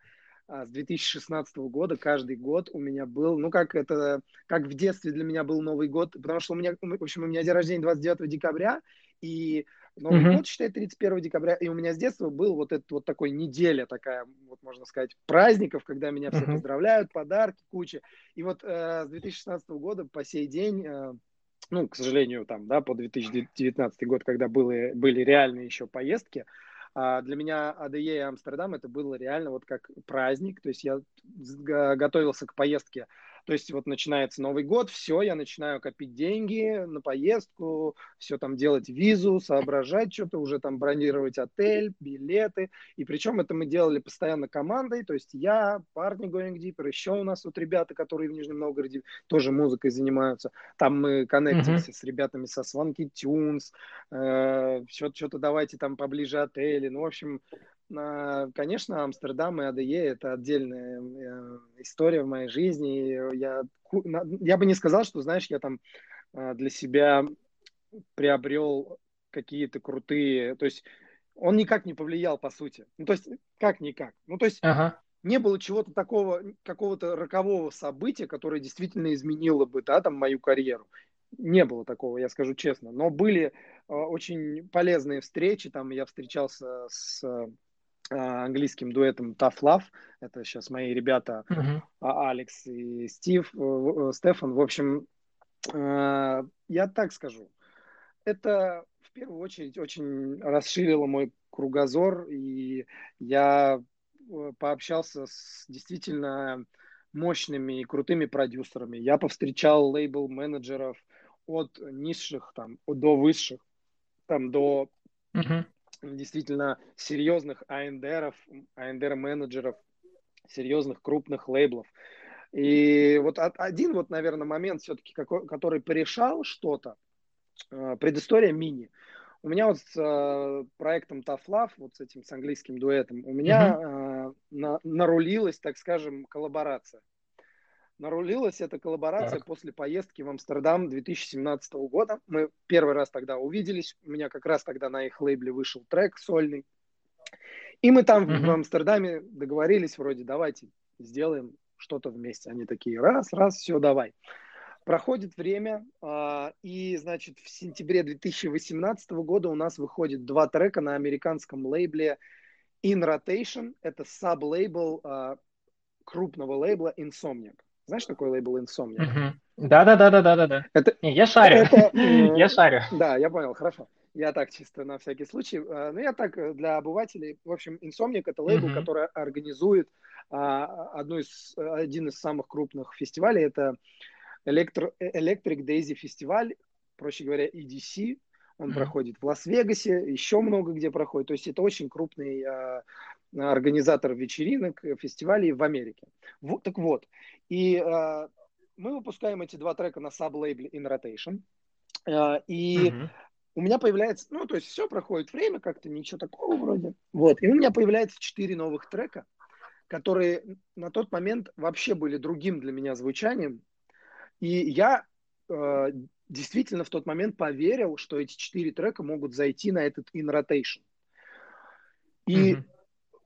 [SPEAKER 2] а, с 2016 года каждый год у меня был, ну как это, как в детстве для меня был Новый год, потому что у меня, в общем, у меня день рождения 29 декабря, и Новый mm-hmm. год, считай, 31 декабря. И у меня с детства был вот этот вот такой неделя такая, вот можно сказать, праздников, когда меня все mm-hmm. поздравляют, подарки, куча. И вот э, с 2016 года по сей день, э, ну, к сожалению, там, да, по 2019 год, когда были, были реальные еще поездки, а для меня АДЕ и Амстердам это было реально вот как праздник. То есть я готовился к поездке То есть вот начинается Новый год, все, я начинаю копить деньги на поездку, все там делать визу, соображать что-то, уже там бронировать отель, билеты. И причем это мы делали постоянно командой, то есть я, парни Going Deeper, еще у нас вот ребята, которые в Нижнем Новгороде тоже музыкой занимаются. Там мы коннектимся mm-hmm. с ребятами со Swanky Tunes, э, что-то давайте там поближе отели. Ну, в общем, Конечно, Амстердам и АДЕ – это отдельная э, история в моей жизни. Я, я бы не сказал, что, знаешь, я там э, для себя приобрел какие-то крутые... То есть он никак не повлиял, по сути. Ну, то есть как-никак. Ну, то есть ага. не было чего-то такого, какого-то рокового события, которое действительно изменило бы, да, там, мою карьеру. Не было такого, я скажу честно. Но были э, очень полезные встречи. Там я встречался с а, английским дуэтом Tough Love. Это сейчас мои ребята uh-huh. Алекс и Стив, э, э, Стефан. В общем, э, я так скажу. Это в первую очередь очень расширило мой кругозор, и я пообщался с действительно мощными и крутыми продюсерами. Я повстречал лейбл-менеджеров от низших там, до высших, там, до uh-huh действительно серьезных АНДРов, АНДР-менеджеров, серьезных крупных лейблов. И вот один вот, наверное, момент все-таки, который порешал что-то, э, предыстория мини. У меня вот с э, проектом Tough Love, вот с этим с английским дуэтом, у меня mm-hmm. на, нарулилась, так скажем, коллаборация. Нарулилась эта коллаборация так. после поездки в Амстердам 2017 года. Мы первый раз тогда увиделись. У меня как раз тогда на их лейбле вышел трек сольный. И мы там mm-hmm. в Амстердаме договорились вроде, давайте сделаем что-то вместе. Они такие, раз, раз, все, давай. Проходит время, а, и, значит, в сентябре 2018 года у нас выходит два трека на американском лейбле In Rotation. Это саб-лейбл а, крупного лейбла Insomniac. Знаешь, такой лейбл Insomnia?
[SPEAKER 1] Да, да, да, да, да, да, да. Это, я шарю. Это, (laughs) я шарю.
[SPEAKER 2] Да, я понял, хорошо. Я так чисто на всякий случай. А, ну, я так э, для обывателей. В общем, Insomniac это лейбл, mm-hmm. который организует а, одну из, один из самых крупных фестивалей. Это Electro, Electric Daisy фестиваль, проще говоря, EDC. Он mm-hmm. проходит в Лас-Вегасе, еще много где проходит. То есть это очень крупный а, организатор вечеринок, фестивалей в Америке. Вот, так вот, и э, мы выпускаем эти два трека на саб-лейбле In Rotation. Э, и mm-hmm. у меня появляется, ну, то есть все проходит время, как-то ничего такого вроде. Вот, и у меня появляется четыре новых трека, которые на тот момент вообще были другим для меня звучанием. И я э, действительно в тот момент поверил, что эти четыре трека могут зайти на этот In Rotation. И mm-hmm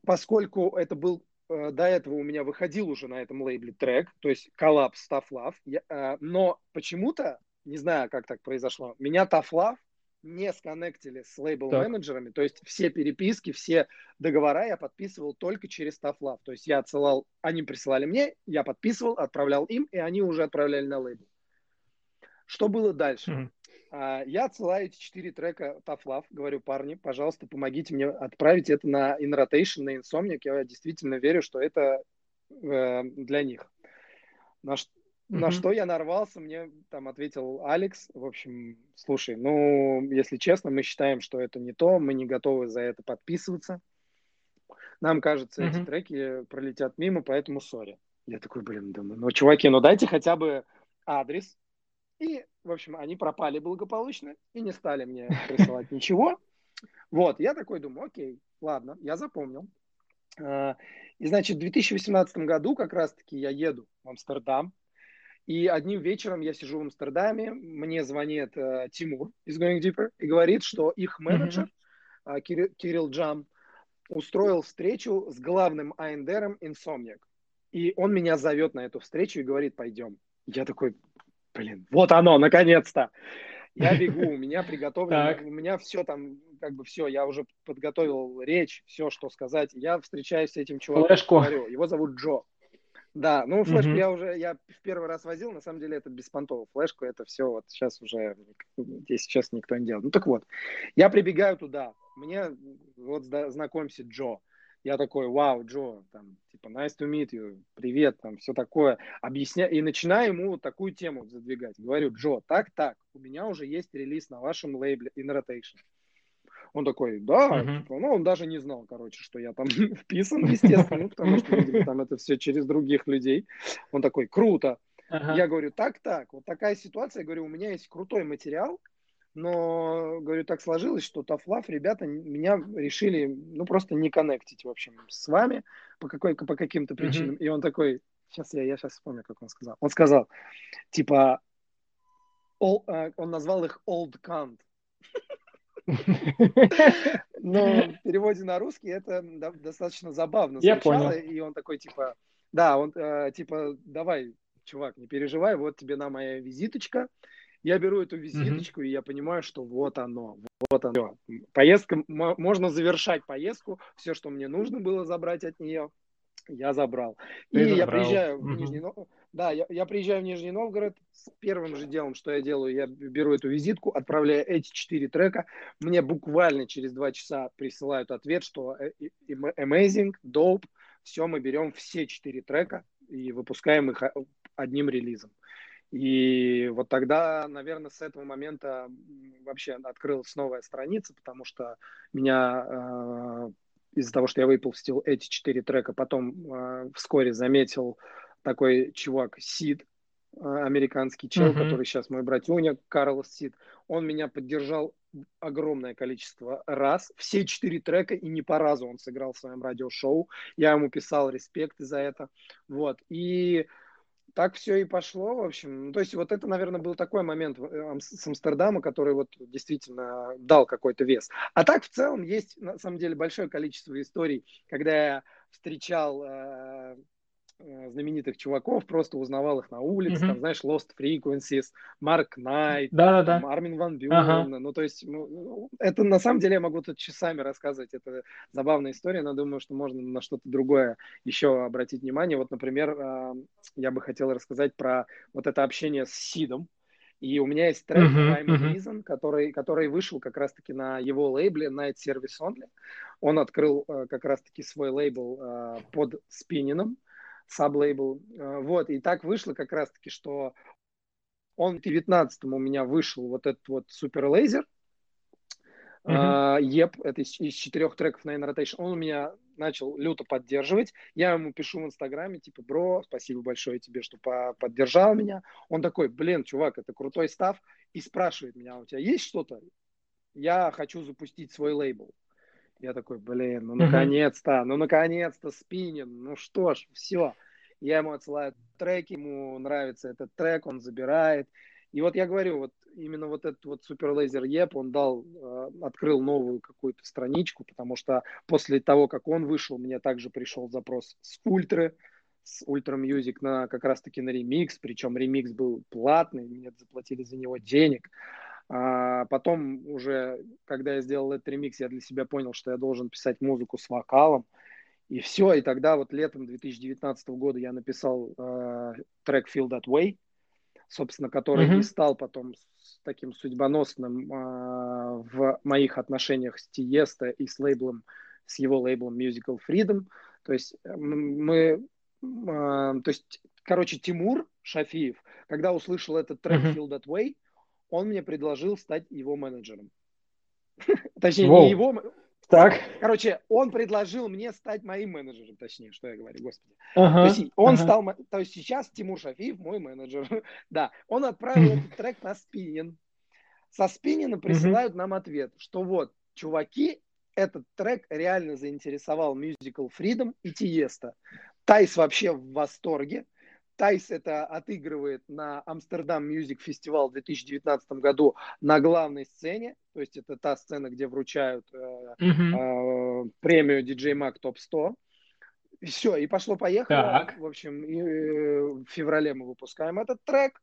[SPEAKER 2] поскольку это был э, до этого у меня выходил уже на этом лейбле трек, то есть коллапс Tough Love, я, э, но почему-то, не знаю, как так произошло, меня Tough Love не сконнектили с лейбл-менеджерами, то есть все переписки, все договора я подписывал только через Tough Love, то есть я отсылал, они присылали мне, я подписывал, отправлял им, и они уже отправляли на лейбл. Что было дальше? Mm-hmm. А, я отсылаю эти четыре трека Tough Love, говорю, парни, пожалуйста, помогите мне отправить это на In Rotation, на Insomniac. Я действительно верю, что это э, для них. На, mm-hmm. на что я нарвался, мне там ответил Алекс, в общем, слушай, ну, если честно, мы считаем, что это не то, мы не готовы за это подписываться. Нам кажется, mm-hmm. эти треки пролетят мимо, поэтому сори. Я такой, блин, думаю, ну, чуваки, ну дайте хотя бы адрес, и, в общем, они пропали благополучно и не стали мне (laughs) присылать ничего. Вот, я такой думаю, окей, ладно, я запомнил. А, и, значит, в 2018 году как раз-таки я еду в Амстердам, и одним вечером я сижу в Амстердаме, мне звонит uh, Тимур из Going Deeper и говорит, что их менеджер mm-hmm. uh, Кирилл, Кирилл Джам устроил встречу с главным АНДРом Insomniac. И он меня зовет на эту встречу и говорит, пойдем. Я такой, блин, вот оно, наконец-то. Я (laughs) бегу, у меня приготовлено, у меня все там, как бы все, я уже подготовил речь, все, что сказать. Я встречаюсь с этим чуваком, Флешку. говорю, его зовут Джо. Да, ну флешку mm-hmm. я уже, я в первый раз возил, на самом деле это беспонтово. Флешку это все вот сейчас уже, здесь сейчас никто не делает. Ну так вот, я прибегаю туда, мне вот знакомься Джо. Я такой, вау, Джо, там, типа, nice to meet you, привет, там, все такое. Объясняю, и начинаю ему такую тему задвигать. Говорю, Джо, так-так, у меня уже есть релиз на вашем лейбле In Rotation. Он такой, да, uh-huh. типа, ну, он даже не знал, короче, что я там (laughs) вписан, естественно, потому что, видимо, там это все через других людей. Он такой, круто. Uh-huh. Я говорю, так-так, вот такая ситуация, я говорю, у меня есть крутой материал, но, говорю, так сложилось, что Love ребята меня решили, ну, просто не коннектить, в общем, с вами по, какой, по каким-то причинам. Mm-hmm. И он такой, сейчас я, я сейчас вспомню, как он сказал. Он сказал, типа, all, uh, он назвал их Old Cunt. (laughs) Но в переводе на русский это достаточно забавно
[SPEAKER 1] звучало.
[SPEAKER 2] И он такой, типа, да, он, э, типа, давай, чувак, не переживай, вот тебе на моя визиточка. Я беру эту визиточку, mm-hmm. и я понимаю, что вот оно, вот оно. Поездка, можно завершать поездку, все, что мне нужно было забрать от нее, я забрал. Ты и забрал. я приезжаю mm-hmm. в Нижний Новгород. Да, я, я приезжаю в Нижний Новгород. С первым же делом, что я делаю, я беру эту визитку, отправляю эти четыре трека. Мне буквально через два часа присылают ответ, что э, amazing, dope. Все, мы берем все четыре трека и выпускаем их а, одним релизом. И вот тогда, наверное, с этого момента вообще открылась новая страница, потому что меня э, из-за того, что я выпустил эти четыре трека, потом э, вскоре заметил такой чувак Сид, э, американский чел, mm-hmm. который сейчас мой братюня, Карлос Сид. Он меня поддержал огромное количество раз, все четыре трека, и не по разу он сыграл в своем радиошоу. Я ему писал респект за это. Вот. И так все и пошло, в общем. Ну, то есть вот это, наверное, был такой момент э, с Амстердама, который вот действительно дал какой-то вес. А так в целом есть, на самом деле, большое количество историй, когда я встречал э, знаменитых чуваков, просто узнавал их на улице, mm-hmm. там, знаешь, Lost Frequencies, Марк Найт,
[SPEAKER 1] да, да, да.
[SPEAKER 2] Армин Ван Бюрен, ага. ну, то есть, ну, ну, это на самом деле я могу тут часами рассказывать, это забавная история, но думаю, что можно на что-то другое еще обратить внимание. Вот, например, э, я бы хотел рассказать про вот это общение с Сидом, и у меня есть трек uh-huh, uh-huh. Reason, который, который вышел как раз-таки на его лейбле Night Service Only. Он открыл uh, как раз-таки свой лейбл uh, под спиннином саблейбл. Э, вот, и так вышло как раз-таки, что он в 19 у меня вышел вот этот вот супер лазер, Uh-huh. Еп, это из, из четырех треков на Rotation, он у меня начал люто поддерживать. Я ему пишу в Инстаграме, типа, бро, спасибо большое тебе, что по- поддержал меня. Он такой, блин, чувак, это крутой став. И спрашивает меня, «А у тебя есть что-то? Я хочу запустить свой лейбл. Я такой, блин, ну наконец-то, ну наконец-то спиннин, ну что ж, все. Я ему отсылаю треки, ему нравится этот трек, он забирает. И вот я говорю, вот именно вот этот вот Super Laser Еп, он дал, э, открыл новую какую-то страничку, потому что после того, как он вышел, мне также пришел запрос с Ультры, с Ультра Music на как раз-таки на ремикс, причем ремикс был платный, мне заплатили за него денег. А потом уже, когда я сделал этот ремикс, я для себя понял, что я должен писать музыку с вокалом. И все, и тогда вот летом 2019 года я написал э, трек Feel That Way, собственно, который mm-hmm. и стал потом таким судьбоносным э, в моих отношениях с Тиеста и с лейблом, с его лейблом Musical Freedom. То есть мы, э, то есть, короче, Тимур Шафиев, когда услышал этот трек mm-hmm. Feel That Way, он мне предложил стать его менеджером. (laughs) Точнее, не его...
[SPEAKER 1] Так.
[SPEAKER 2] Короче, он предложил мне стать моим менеджером, точнее, что я говорю, господи. Ага, то есть он ага. стал... То есть сейчас Тимур Шафиев мой менеджер. (laughs) да, он отправил этот трек на спиннин. Со спиннина присылают нам ответ, что вот, чуваки, этот трек реально заинтересовал Musical Freedom и Тиеста. Тайс вообще в восторге. Tiësto это отыгрывает на Amsterdam Music Festival в 2019 году на главной сцене. То есть это та сцена, где вручают э, uh-huh. э, премию DJ Mag Top 100. И все, и пошло-поехало. В общем, и, э, в феврале мы выпускаем этот трек.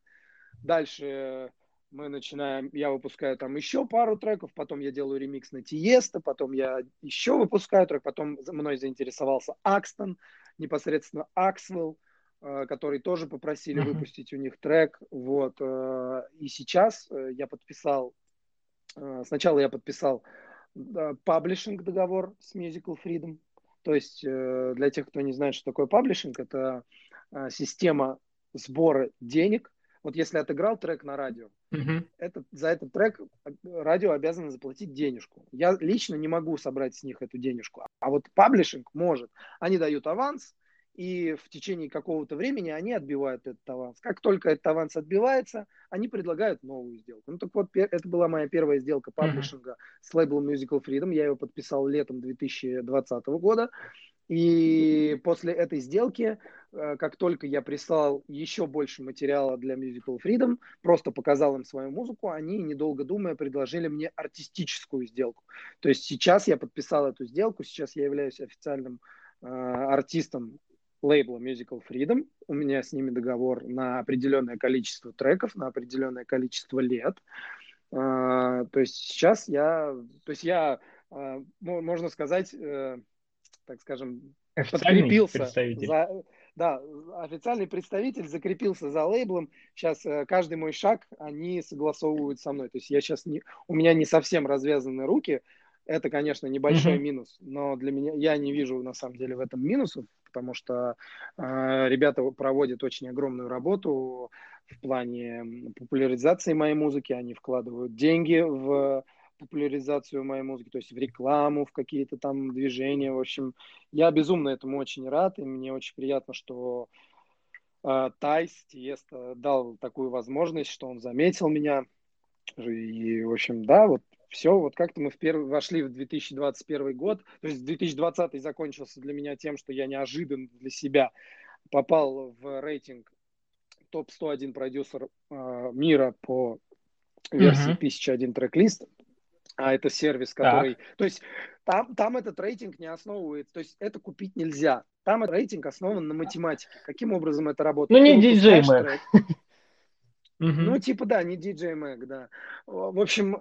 [SPEAKER 2] Дальше мы начинаем, я выпускаю там еще пару треков, потом я делаю ремикс на Tiësto, потом я еще выпускаю трек, потом мной заинтересовался Axtone, непосредственно Аксвелл. Э, который тоже попросили выпустить у них трек. Вот. Э, и сейчас э, я подписал, сначала я подписал паблишинг договор с Musical Freedom, То есть для тех, кто не знает, что такое паблишинг, это система сбора денег. Вот если отыграл трек на радио, uh-huh. это, за этот трек радио обязано заплатить денежку. Я лично не могу собрать с них эту денежку. А вот паблишинг может. Они дают аванс, и в течение какого-то времени они отбивают этот аванс. Как только этот аванс отбивается, они предлагают новую сделку. Ну так вот, это была моя первая сделка паблишинга mm-hmm. с лейблом Musical Freedom. Я ее подписал летом 2020 года. И после этой сделки, э, как только я прислал еще больше материала для Musical Freedom, просто показал им свою музыку, они, недолго думая, предложили мне артистическую сделку. То есть сейчас я подписал эту сделку, сейчас я являюсь официальным э, артистом лейбла Musical Freedom. У меня с ними договор на определенное количество треков, на определенное количество лет. Uh, то есть сейчас я, то есть я, uh, можно сказать, uh, так скажем, подкрепился за, да, официальный представитель закрепился за лейблом. Сейчас э, каждый мой шаг они согласовывают со мной. То есть я сейчас не, у меня не совсем развязаны руки. Это, конечно, небольшой mm-hmm. минус, но для меня я не вижу на самом деле в этом минусов потому что э, ребята проводят очень огромную работу в плане популяризации моей музыки, они вкладывают деньги в популяризацию моей музыки, то есть в рекламу, в какие-то там движения. В общем, я безумно этому очень рад, и мне очень приятно, что э, Тайс Тиеста дал такую возможность, что он заметил меня. И, в общем, да, вот все, вот как-то мы в перв... вошли в 2021 год, то есть 2020 закончился для меня тем, что я неожиданно для себя попал в рейтинг топ-101 продюсер э, мира по версии uh-huh. 1001 трек-лист, а это сервис, который... Так. То есть там, там этот рейтинг не основывается, то есть это купить нельзя. Там этот рейтинг основан на математике. Каким образом это работает?
[SPEAKER 1] Ну, не DJ Mag. (laughs)
[SPEAKER 2] Ну, типа, да, не DJ Mag, да. В общем,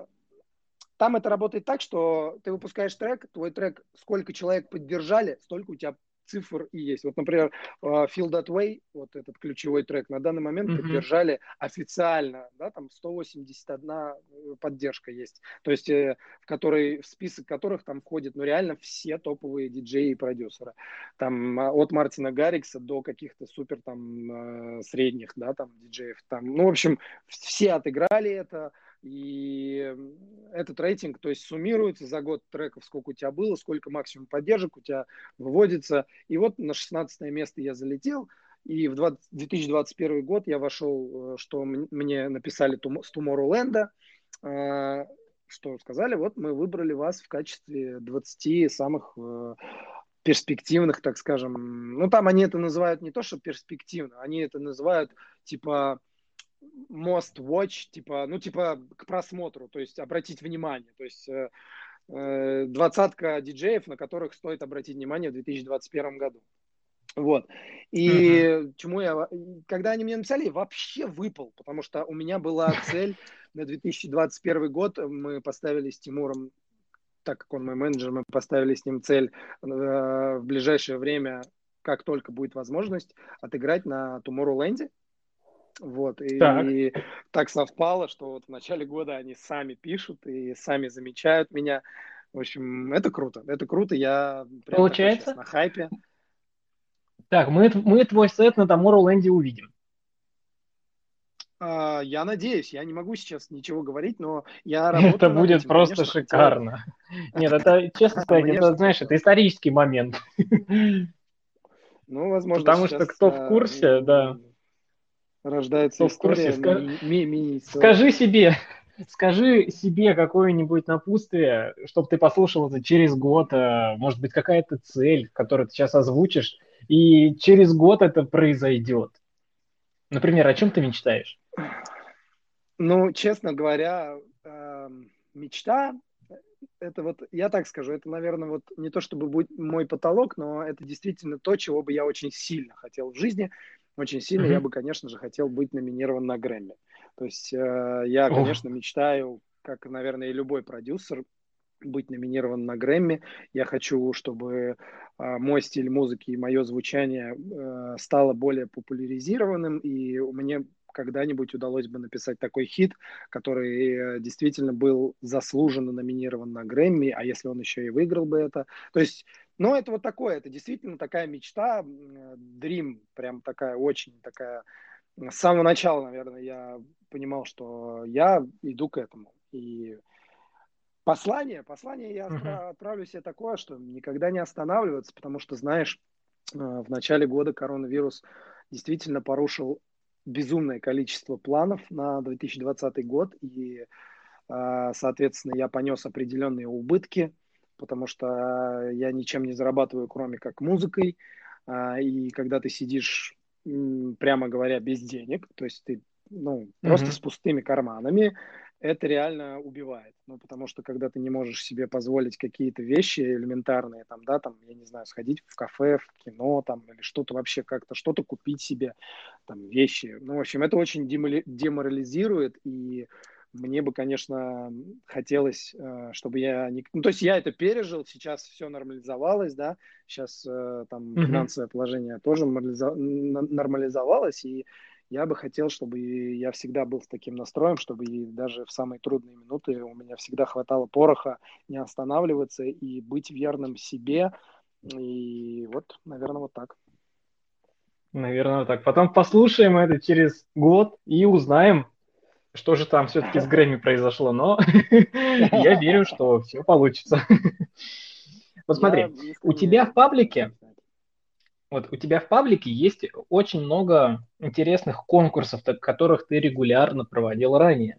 [SPEAKER 2] там это работает так, что ты выпускаешь трек, твой трек, сколько человек поддержали, столько у тебя цифр и есть. Вот, например, э, Feel That Way, вот этот ключевой трек, на данный момент mm-hmm. поддержали официально, да, там 181 э, поддержка есть, то есть э, в которой, в список которых там входят, ну, реально все топовые диджеи и продюсеры. Там от Мартина Гаррикса до каких-то супер там средних, да, там диджеев. Там, ну, в общем, все отыграли это, и этот рейтинг, то есть суммируется за год треков, сколько у тебя было, сколько максимум поддержек у тебя выводится. И вот на 16 место я залетел. И в 20, 2021 год я вошел, э, что мне написали с Tomorrowland, э, что сказали, вот мы выбрали вас в качестве 20 самых э, перспективных, так скажем. Ну, там они это называют не то, что перспективно, они это называют типа most watch, типа, ну, типа, к просмотру, то есть обратить внимание. То есть э, э, двадцатка диджеев, на которых стоит обратить внимание в 2021 году. Вот. И uh-huh. чему я... Когда они мне написали, я вообще выпал, потому что у меня была (laughs) цель на 2021 год. Мы поставили с Тимуром, так как он мой менеджер, мы поставили с ним цель э, в ближайшее время, как только будет возможность, отыграть на Tomorrowland. Вот, и так. и так совпало, что вот в начале года они сами пишут и сами замечают меня. В общем, это круто, это круто, я
[SPEAKER 1] прям Получается?
[SPEAKER 2] на хайпе.
[SPEAKER 1] Так, мы, мы твой сет на Tomorrowland увидим.
[SPEAKER 2] Uh, я надеюсь, я не могу сейчас ничего говорить, но я
[SPEAKER 1] работаю Это будет этим, просто конечно, шикарно. Хотел... Нет, это, честно сказать, это, знаешь, это исторический момент.
[SPEAKER 2] Ну, возможно,
[SPEAKER 1] Потому что кто в курсе, да
[SPEAKER 2] рождается Кто история.
[SPEAKER 1] Курсе, ми- ми- скажи себе, (laughs) скажи себе какое-нибудь напутствие, чтобы ты послушал это через год, э, может быть, какая-то цель, которую ты сейчас озвучишь, и через год это произойдет. Например, о чем ты мечтаешь?
[SPEAKER 2] Ну, честно говоря, эм, мечта, это вот, я так скажу, это, наверное, вот не то чтобы будет мой потолок, но это действительно то, чего бы я очень сильно хотел в жизни очень сильно mm-hmm. я бы, конечно же, хотел быть номинирован на Грэмми. То есть э, я, конечно, oh. мечтаю, как, наверное, и любой продюсер, быть номинирован на Грэмми. Я хочу, чтобы э, мой стиль музыки и мое звучание э, стало более популяризированным, и мне когда-нибудь удалось бы написать такой хит, который э, действительно был заслуженно номинирован на Грэмми, а если он еще и выиграл бы это. То есть Но это вот такое, это действительно такая мечта, dream, прям такая очень такая. С самого начала, наверное, я понимал, что я иду к этому. И послание, послание я uh-huh. отправлю себе такое, что никогда не останавливаться, потому что, знаешь, э, в начале года коронавирус действительно порушил безумное количество планов на 2020 год, и, э, соответственно, я понес определенные убытки, потому что я ничем не зарабатываю, кроме как музыкой, э, и когда ты сидишь, прямо говоря, без денег, то есть ты ну, mm-hmm. просто с пустыми карманами, это реально убивает. Ну, потому что когда ты не можешь себе позволить какие-то вещи элементарные, там, да, там, я не знаю, сходить в кафе, в кино, там, или что-то вообще как-то, что-то купить себе, там, вещи. Ну, в общем, это очень деморализирует, и мне бы, конечно, хотелось, э, чтобы я не... Ну, то есть я это пережил, сейчас все нормализовалось, да, сейчас э, там финансовое положение тоже нормализовалось, и я бы хотел, чтобы я всегда был с таким настроем, чтобы и даже в самые трудные минуты у меня всегда хватало пороха не останавливаться и быть верным себе. И вот, наверное, вот так.
[SPEAKER 1] Наверное, так. Потом послушаем это через год и узнаем, что же там все-таки с Грэмми произошло. Но (laughs) я верю, что все получится. (laughs) Вот смотри, у тебя в паблике вот у тебя в паблике есть очень много интересных конкурсов, так, которых ты регулярно проводил ранее.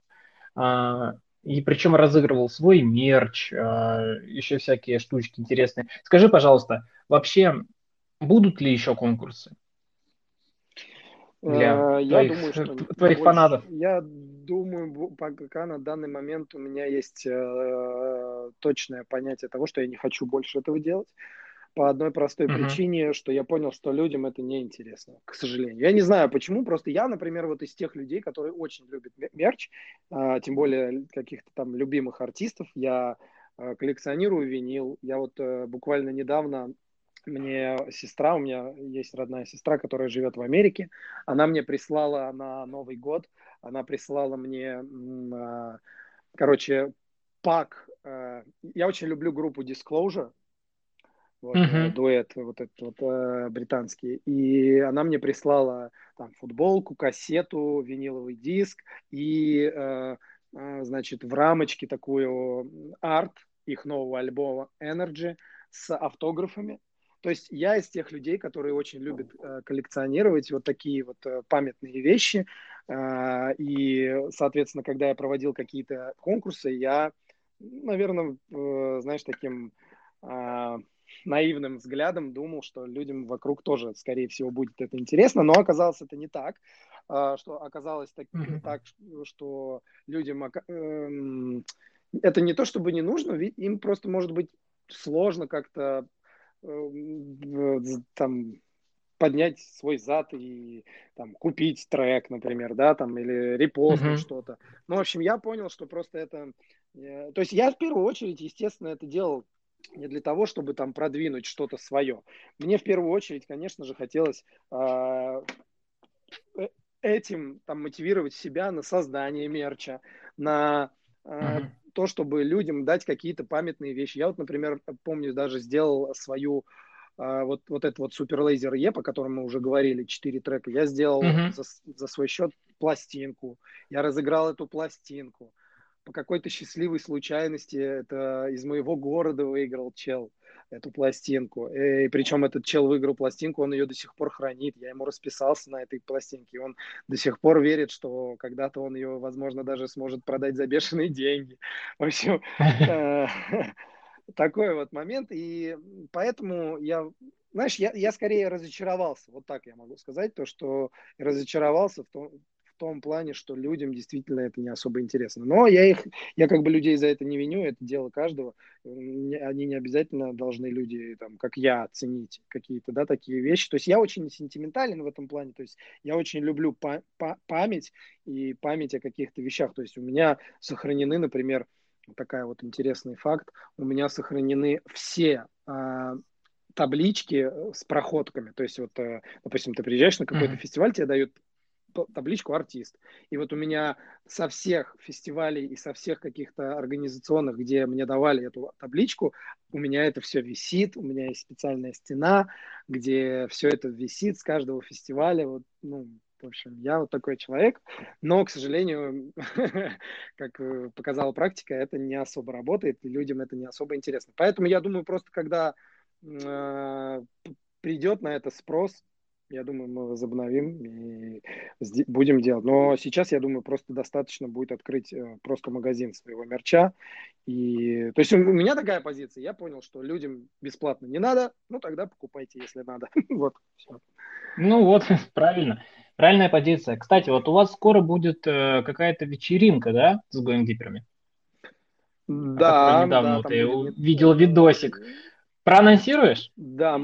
[SPEAKER 1] А, и причем разыгрывал свой мерч, а, еще всякие штучки интересные. Скажи, пожалуйста, вообще будут ли еще конкурсы?
[SPEAKER 2] Для я твоих, думаю, что твоих больше, фанатов. Я думаю, пока на данный момент у меня есть э, точное понятие того, что я не хочу больше этого делать по одной простой uh-huh. причине, что я понял, что людям это не интересно, к сожалению. Я не знаю почему, просто я, например, вот из тех людей, которые очень любят мерч, а, тем более каких-то там любимых артистов, я а, коллекционирую винил. Я вот а, буквально недавно мне сестра, у меня есть родная сестра, которая живет в Америке, она мне прислала на Новый год, она прислала мне, а, короче, пак. А, я очень люблю группу Disclosure, вот, uh-huh. дуэт вот этот вот э, британский. И она мне прислала там футболку, кассету, виниловый диск и, э, э, значит, в рамочке такую арт их нового альбома Energy с автографами. То есть я из тех людей, которые очень любят э, коллекционировать вот такие вот э, памятные вещи. Э, и, соответственно, когда я проводил какие-то конкурсы, я, наверное, э, знаешь, таким... Э, наивным взглядом думал, что людям вокруг тоже, скорее всего, будет это интересно, но оказалось это не так, а, что оказалось так, так что людям эм, это не то, чтобы не нужно, им просто может быть сложно как-то э, там поднять свой зад и там купить трек, например, да, там или репостнуть mm-hmm. что-то. Ну, в общем, я понял, что просто это, э, то есть я в первую очередь, естественно, это делал не для того, чтобы там продвинуть что-то свое. Мне в первую очередь, конечно же, хотелось а, э, этим там мотивировать себя на создание мерча, на э, то, чтобы людям дать какие-то памятные вещи. Я вот, например, помню, даже сделал свою э, вот, вот этот вот супер лазер Е, по которому мы уже говорили, четыре трека. Я сделал uh-huh. за, за свой счет пластинку. Я разыграл эту пластинку по какой-то счастливой случайности это из моего города выиграл чел эту пластинку. И причем этот чел выиграл пластинку, он ее до сих пор хранит. Я ему расписался на этой пластинке. Он до сих пор верит, что когда-то он ее, возможно, даже сможет продать за бешеные деньги. В общем, э, (laughs) такой вот момент. И поэтому я знаешь, я, я скорее разочаровался, вот так я могу сказать, то, что разочаровался в том, том плане, что людям действительно это не особо интересно. Но я их, я как бы людей за это не виню, это дело каждого. Они не обязательно должны люди, там, как я, ценить какие-то, да, такие вещи. То есть я очень сентиментален в этом плане, то есть я очень люблю па- па- память и память о каких-то вещах. То есть у меня сохранены, например, такая вот интересный факт, у меня сохранены все а, таблички с проходками. То есть вот, э, допустим, ты приезжаешь на какой-то mm-hmm. фестиваль, тебе дают табличку артист. И вот у меня со всех фестивалей и со всех каких-то организационных, где мне давали эту табличку, у меня это все висит, у меня есть специальная стена, где все это висит с каждого фестиваля. Вот, ну, в общем, я вот такой человек, но, к сожалению, (laughs) как э, показала практика, это не особо работает, и людям это не особо интересно. Поэтому я думаю, просто когда э, придет на это спрос, я думаю, мы возобновим и будем делать. Но сейчас, я думаю, просто достаточно будет открыть э, просто магазин своего мерча. И... То есть у меня такая позиция. Я понял, что людям бесплатно не надо, ну тогда покупайте, если надо. (laughs) вот, все.
[SPEAKER 1] Ну вот, (laughs) правильно. Правильная позиция. Кстати, вот у вас скоро будет э, какая-то вечеринка, да, с гоингиперами?
[SPEAKER 2] Да,
[SPEAKER 1] недавно да, вот я видел видосик. Проанонсируешь?
[SPEAKER 2] Да, а,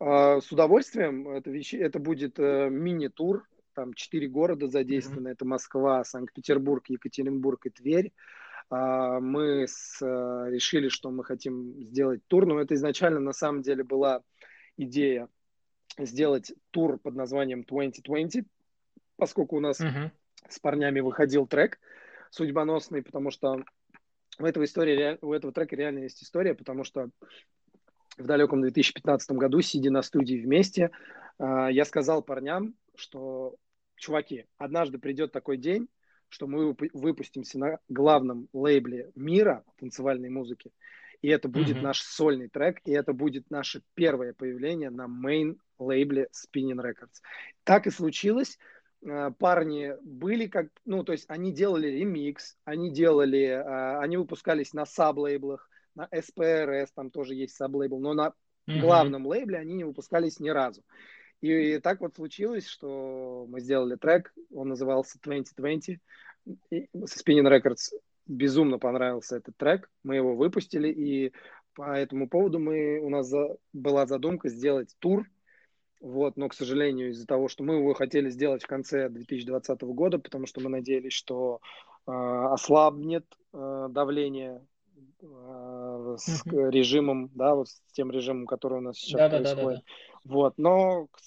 [SPEAKER 2] с удовольствием. Это, вещи, это будет э, мини-тур. Там четыре города задействованы. Mm-hmm. Это Москва, Санкт-Петербург, Екатеринбург и Тверь. А, мы с, э, решили, что мы хотим сделать тур. Но это изначально на самом деле была идея сделать тур под названием 2020, поскольку у нас mm-hmm. с парнями выходил трек судьбоносный, потому что у этого, истории, у этого трека реально есть история, потому что в далеком 2015 году, сидя на студии вместе, а, я сказал парням, что, чуваки, однажды придет такой день, что мы выпустимся на главном лейбле мира танцевальной музыки, и это будет mm-hmm. наш сольный трек, и это будет наше первое появление на мейн лейбле Spinning Records. Так и случилось. А, парни были как, ну, то есть они делали ремикс, они делали, а, они выпускались на саб-лейблах, на SPRS там тоже есть саблейбл, но на mm-hmm. главном лейбле они не выпускались ни разу. И, и так вот случилось, что мы сделали трек, он назывался 2020, и со Spinning Records безумно понравился этот трек, мы его выпустили, и по этому поводу мы, у нас за, была задумка сделать тур, вот, но, к сожалению, из-за того, что мы его хотели сделать в конце 2020 года, потому что мы надеялись, что э, ослабнет э, давление с mm-hmm. режимом, да, вот с тем режимом, который у нас сейчас да, происходит. Да, да, да. Вот, но, к,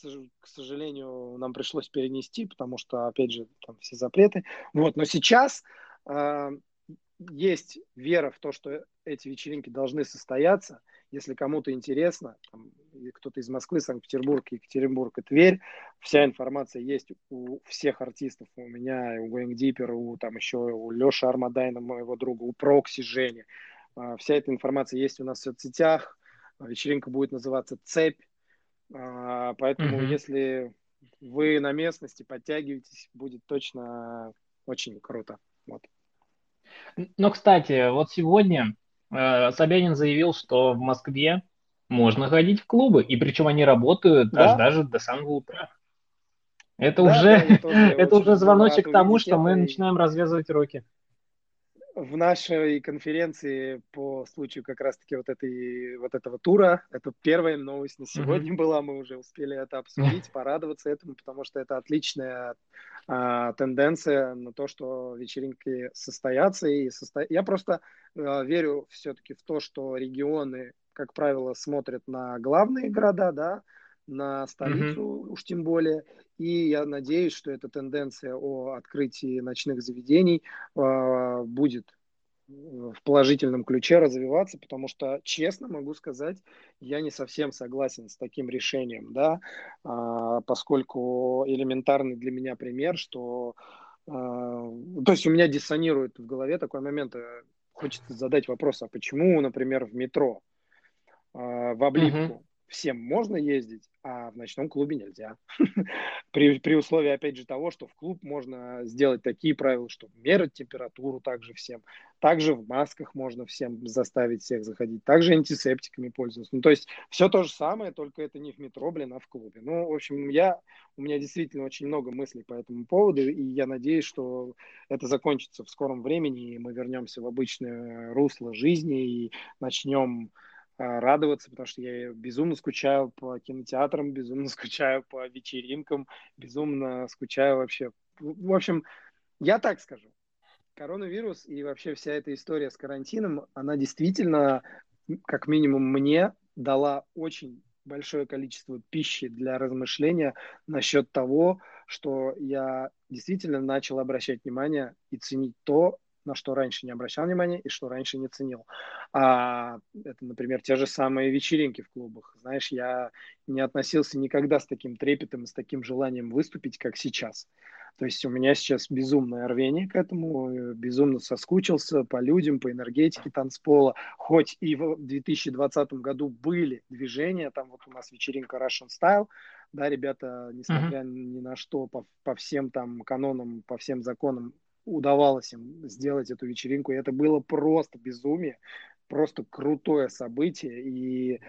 [SPEAKER 2] к сожалению, нам пришлось перенести, потому что, опять же, там все запреты. Вот, но сейчас э, есть вера в то, что эти вечеринки должны состояться. Если кому-то интересно, кто-то из Москвы, Санкт-Петербург, Екатеринбург и Тверь, вся информация есть у всех артистов. У меня, у Going Deeper, у, там еще у Леши Армадайна, моего друга, у Прокси Жени. А, вся эта информация есть у нас в соцсетях. Вечеринка будет называться «Цепь». А, поэтому, mm-hmm. если вы на местности, подтягивайтесь, будет точно очень круто. Вот.
[SPEAKER 1] Ну, кстати, вот сегодня Собянин заявил, что в Москве можно ходить в клубы, и причем они работают да? аж даже до самого утра. Это да, уже, да, (laughs) это уже звоночек к тому, что мы и... начинаем развязывать руки
[SPEAKER 2] в нашей конференции по случаю как раз-таки вот, этой, вот этого тура, это первая новость на сегодня mm-hmm. (laughs) была, мы уже успели это обсудить, (laughs) порадоваться этому, потому что это отличная а, тенденция на то, что вечеринки состоятся. И состо... Я просто а, верю все-таки в то, что регионы, как правило, смотрят на главные города, да, на столицу mm-hmm. уж тем более. И я надеюсь, что эта тенденция о открытии ночных заведений э, будет в положительном ключе развиваться, потому что, честно могу сказать, я не совсем согласен с таким решением, да, э, поскольку элементарный для меня пример, что, э, то есть у меня диссонирует в голове такой момент, э, хочется задать вопрос, а почему, например, в метро э, в облипку mm-hmm всем можно ездить, а в ночном клубе нельзя. (laughs) при, при условии, опять же, того, что в клуб можно сделать такие правила, что мерить температуру также всем. Также в масках можно всем заставить всех заходить. Также антисептиками пользоваться. Ну, то есть все то же самое, только это не в метро, блин, а в клубе. Ну, в общем, я, у меня действительно очень много мыслей по этому поводу, и я надеюсь, что это закончится в скором времени, и мы вернемся в обычное русло жизни и начнем радоваться, потому что я безумно скучаю по кинотеатрам, (laughs) безумно скучаю по вечеринкам, безумно скучаю вообще. В общем, я так скажу. Коронавирус и вообще вся эта история с карантином, она действительно, как минимум мне, дала очень большое количество пищи для размышления насчет того, что я действительно начал обращать внимание и ценить то, на что раньше не обращал внимания и что раньше не ценил. А это, например, те же самые вечеринки в клубах. Знаешь, я не относился никогда с таким трепетом и с таким желанием выступить, как сейчас. То есть у меня сейчас безумное рвение к этому, безумно соскучился по людям, по энергетике танцпола. Хоть и в 2020 году были движения, там вот у нас вечеринка Russian Style, да, ребята, несмотря uh-huh. ни на что, по, по всем там канонам, по всем законам удавалось им сделать эту вечеринку. И это было просто безумие, просто крутое событие. И...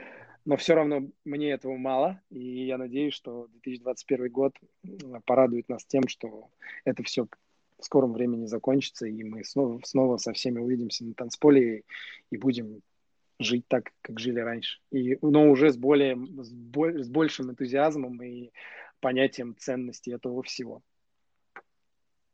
[SPEAKER 2] Но все равно мне этого мало. И я надеюсь, что 2021 год порадует нас тем, что это все в скором времени закончится, и мы снова, снова со всеми увидимся на танцполе и, и будем жить так, как жили раньше. И, но уже с, более, с, боль, с большим энтузиазмом и понятием ценности этого всего.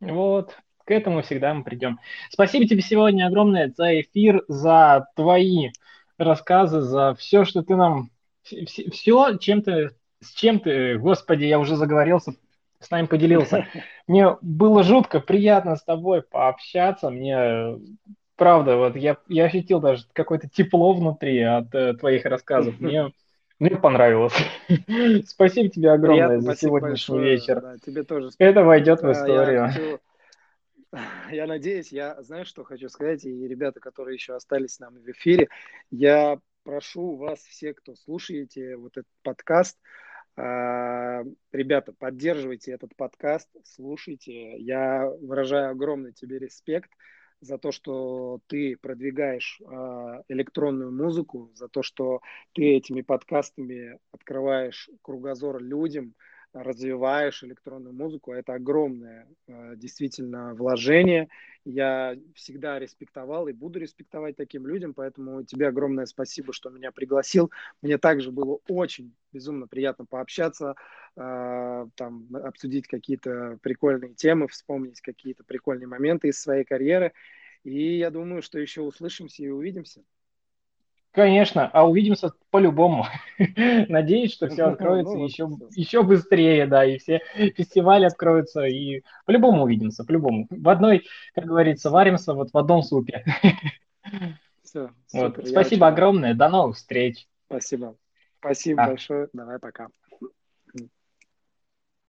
[SPEAKER 1] Вот, к этому всегда мы придем. Спасибо тебе сегодня огромное за эфир, за твои рассказы, за все, что ты нам... Все, чем ты... С чем ты, господи, я уже заговорился, с нами поделился. (laughs) Мне было жутко приятно с тобой пообщаться. Мне правда, вот я, я ощутил даже какое-то тепло внутри от э, твоих рассказов. (laughs) Мне, мне понравилось. (laughs) спасибо тебе огромное Приятно, за сегодняшний большое. вечер. Да,
[SPEAKER 2] тебе тоже.
[SPEAKER 1] Это войдет в историю. (laughs)
[SPEAKER 2] Я надеюсь, я знаю, что хочу сказать, и ребята, которые еще остались с нами в эфире, я прошу вас, все, кто слушаете вот этот подкаст, а, ребята, поддерживайте этот подкаст, слушайте. Я выражаю огромный тебе респект за то, что ты продвигаешь э, электронную музыку, за то, что ты этими подкастами открываешь кругозор людям, развиваешь электронную музыку. Это огромное э, действительно вложение. Я всегда респектовал и буду респектовать таким людям, поэтому тебе огромное спасибо, что меня пригласил. Мне также было очень безумно приятно пообщаться, э, там, обсудить какие-то прикольные темы, вспомнить какие-то прикольные моменты из своей карьеры. И я думаю, что еще услышимся и увидимся.
[SPEAKER 1] Конечно, а увидимся по-любому. (laughs) Надеюсь, что все откроется еще, еще быстрее, да, и все фестивали откроются, и по-любому увидимся, по-любому. В одной, как говорится, варимся вот в одном супе. (laughs) Все, вот. Спасибо огромное, до новых встреч.
[SPEAKER 2] Спасибо. Спасибо а. большое, давай пока.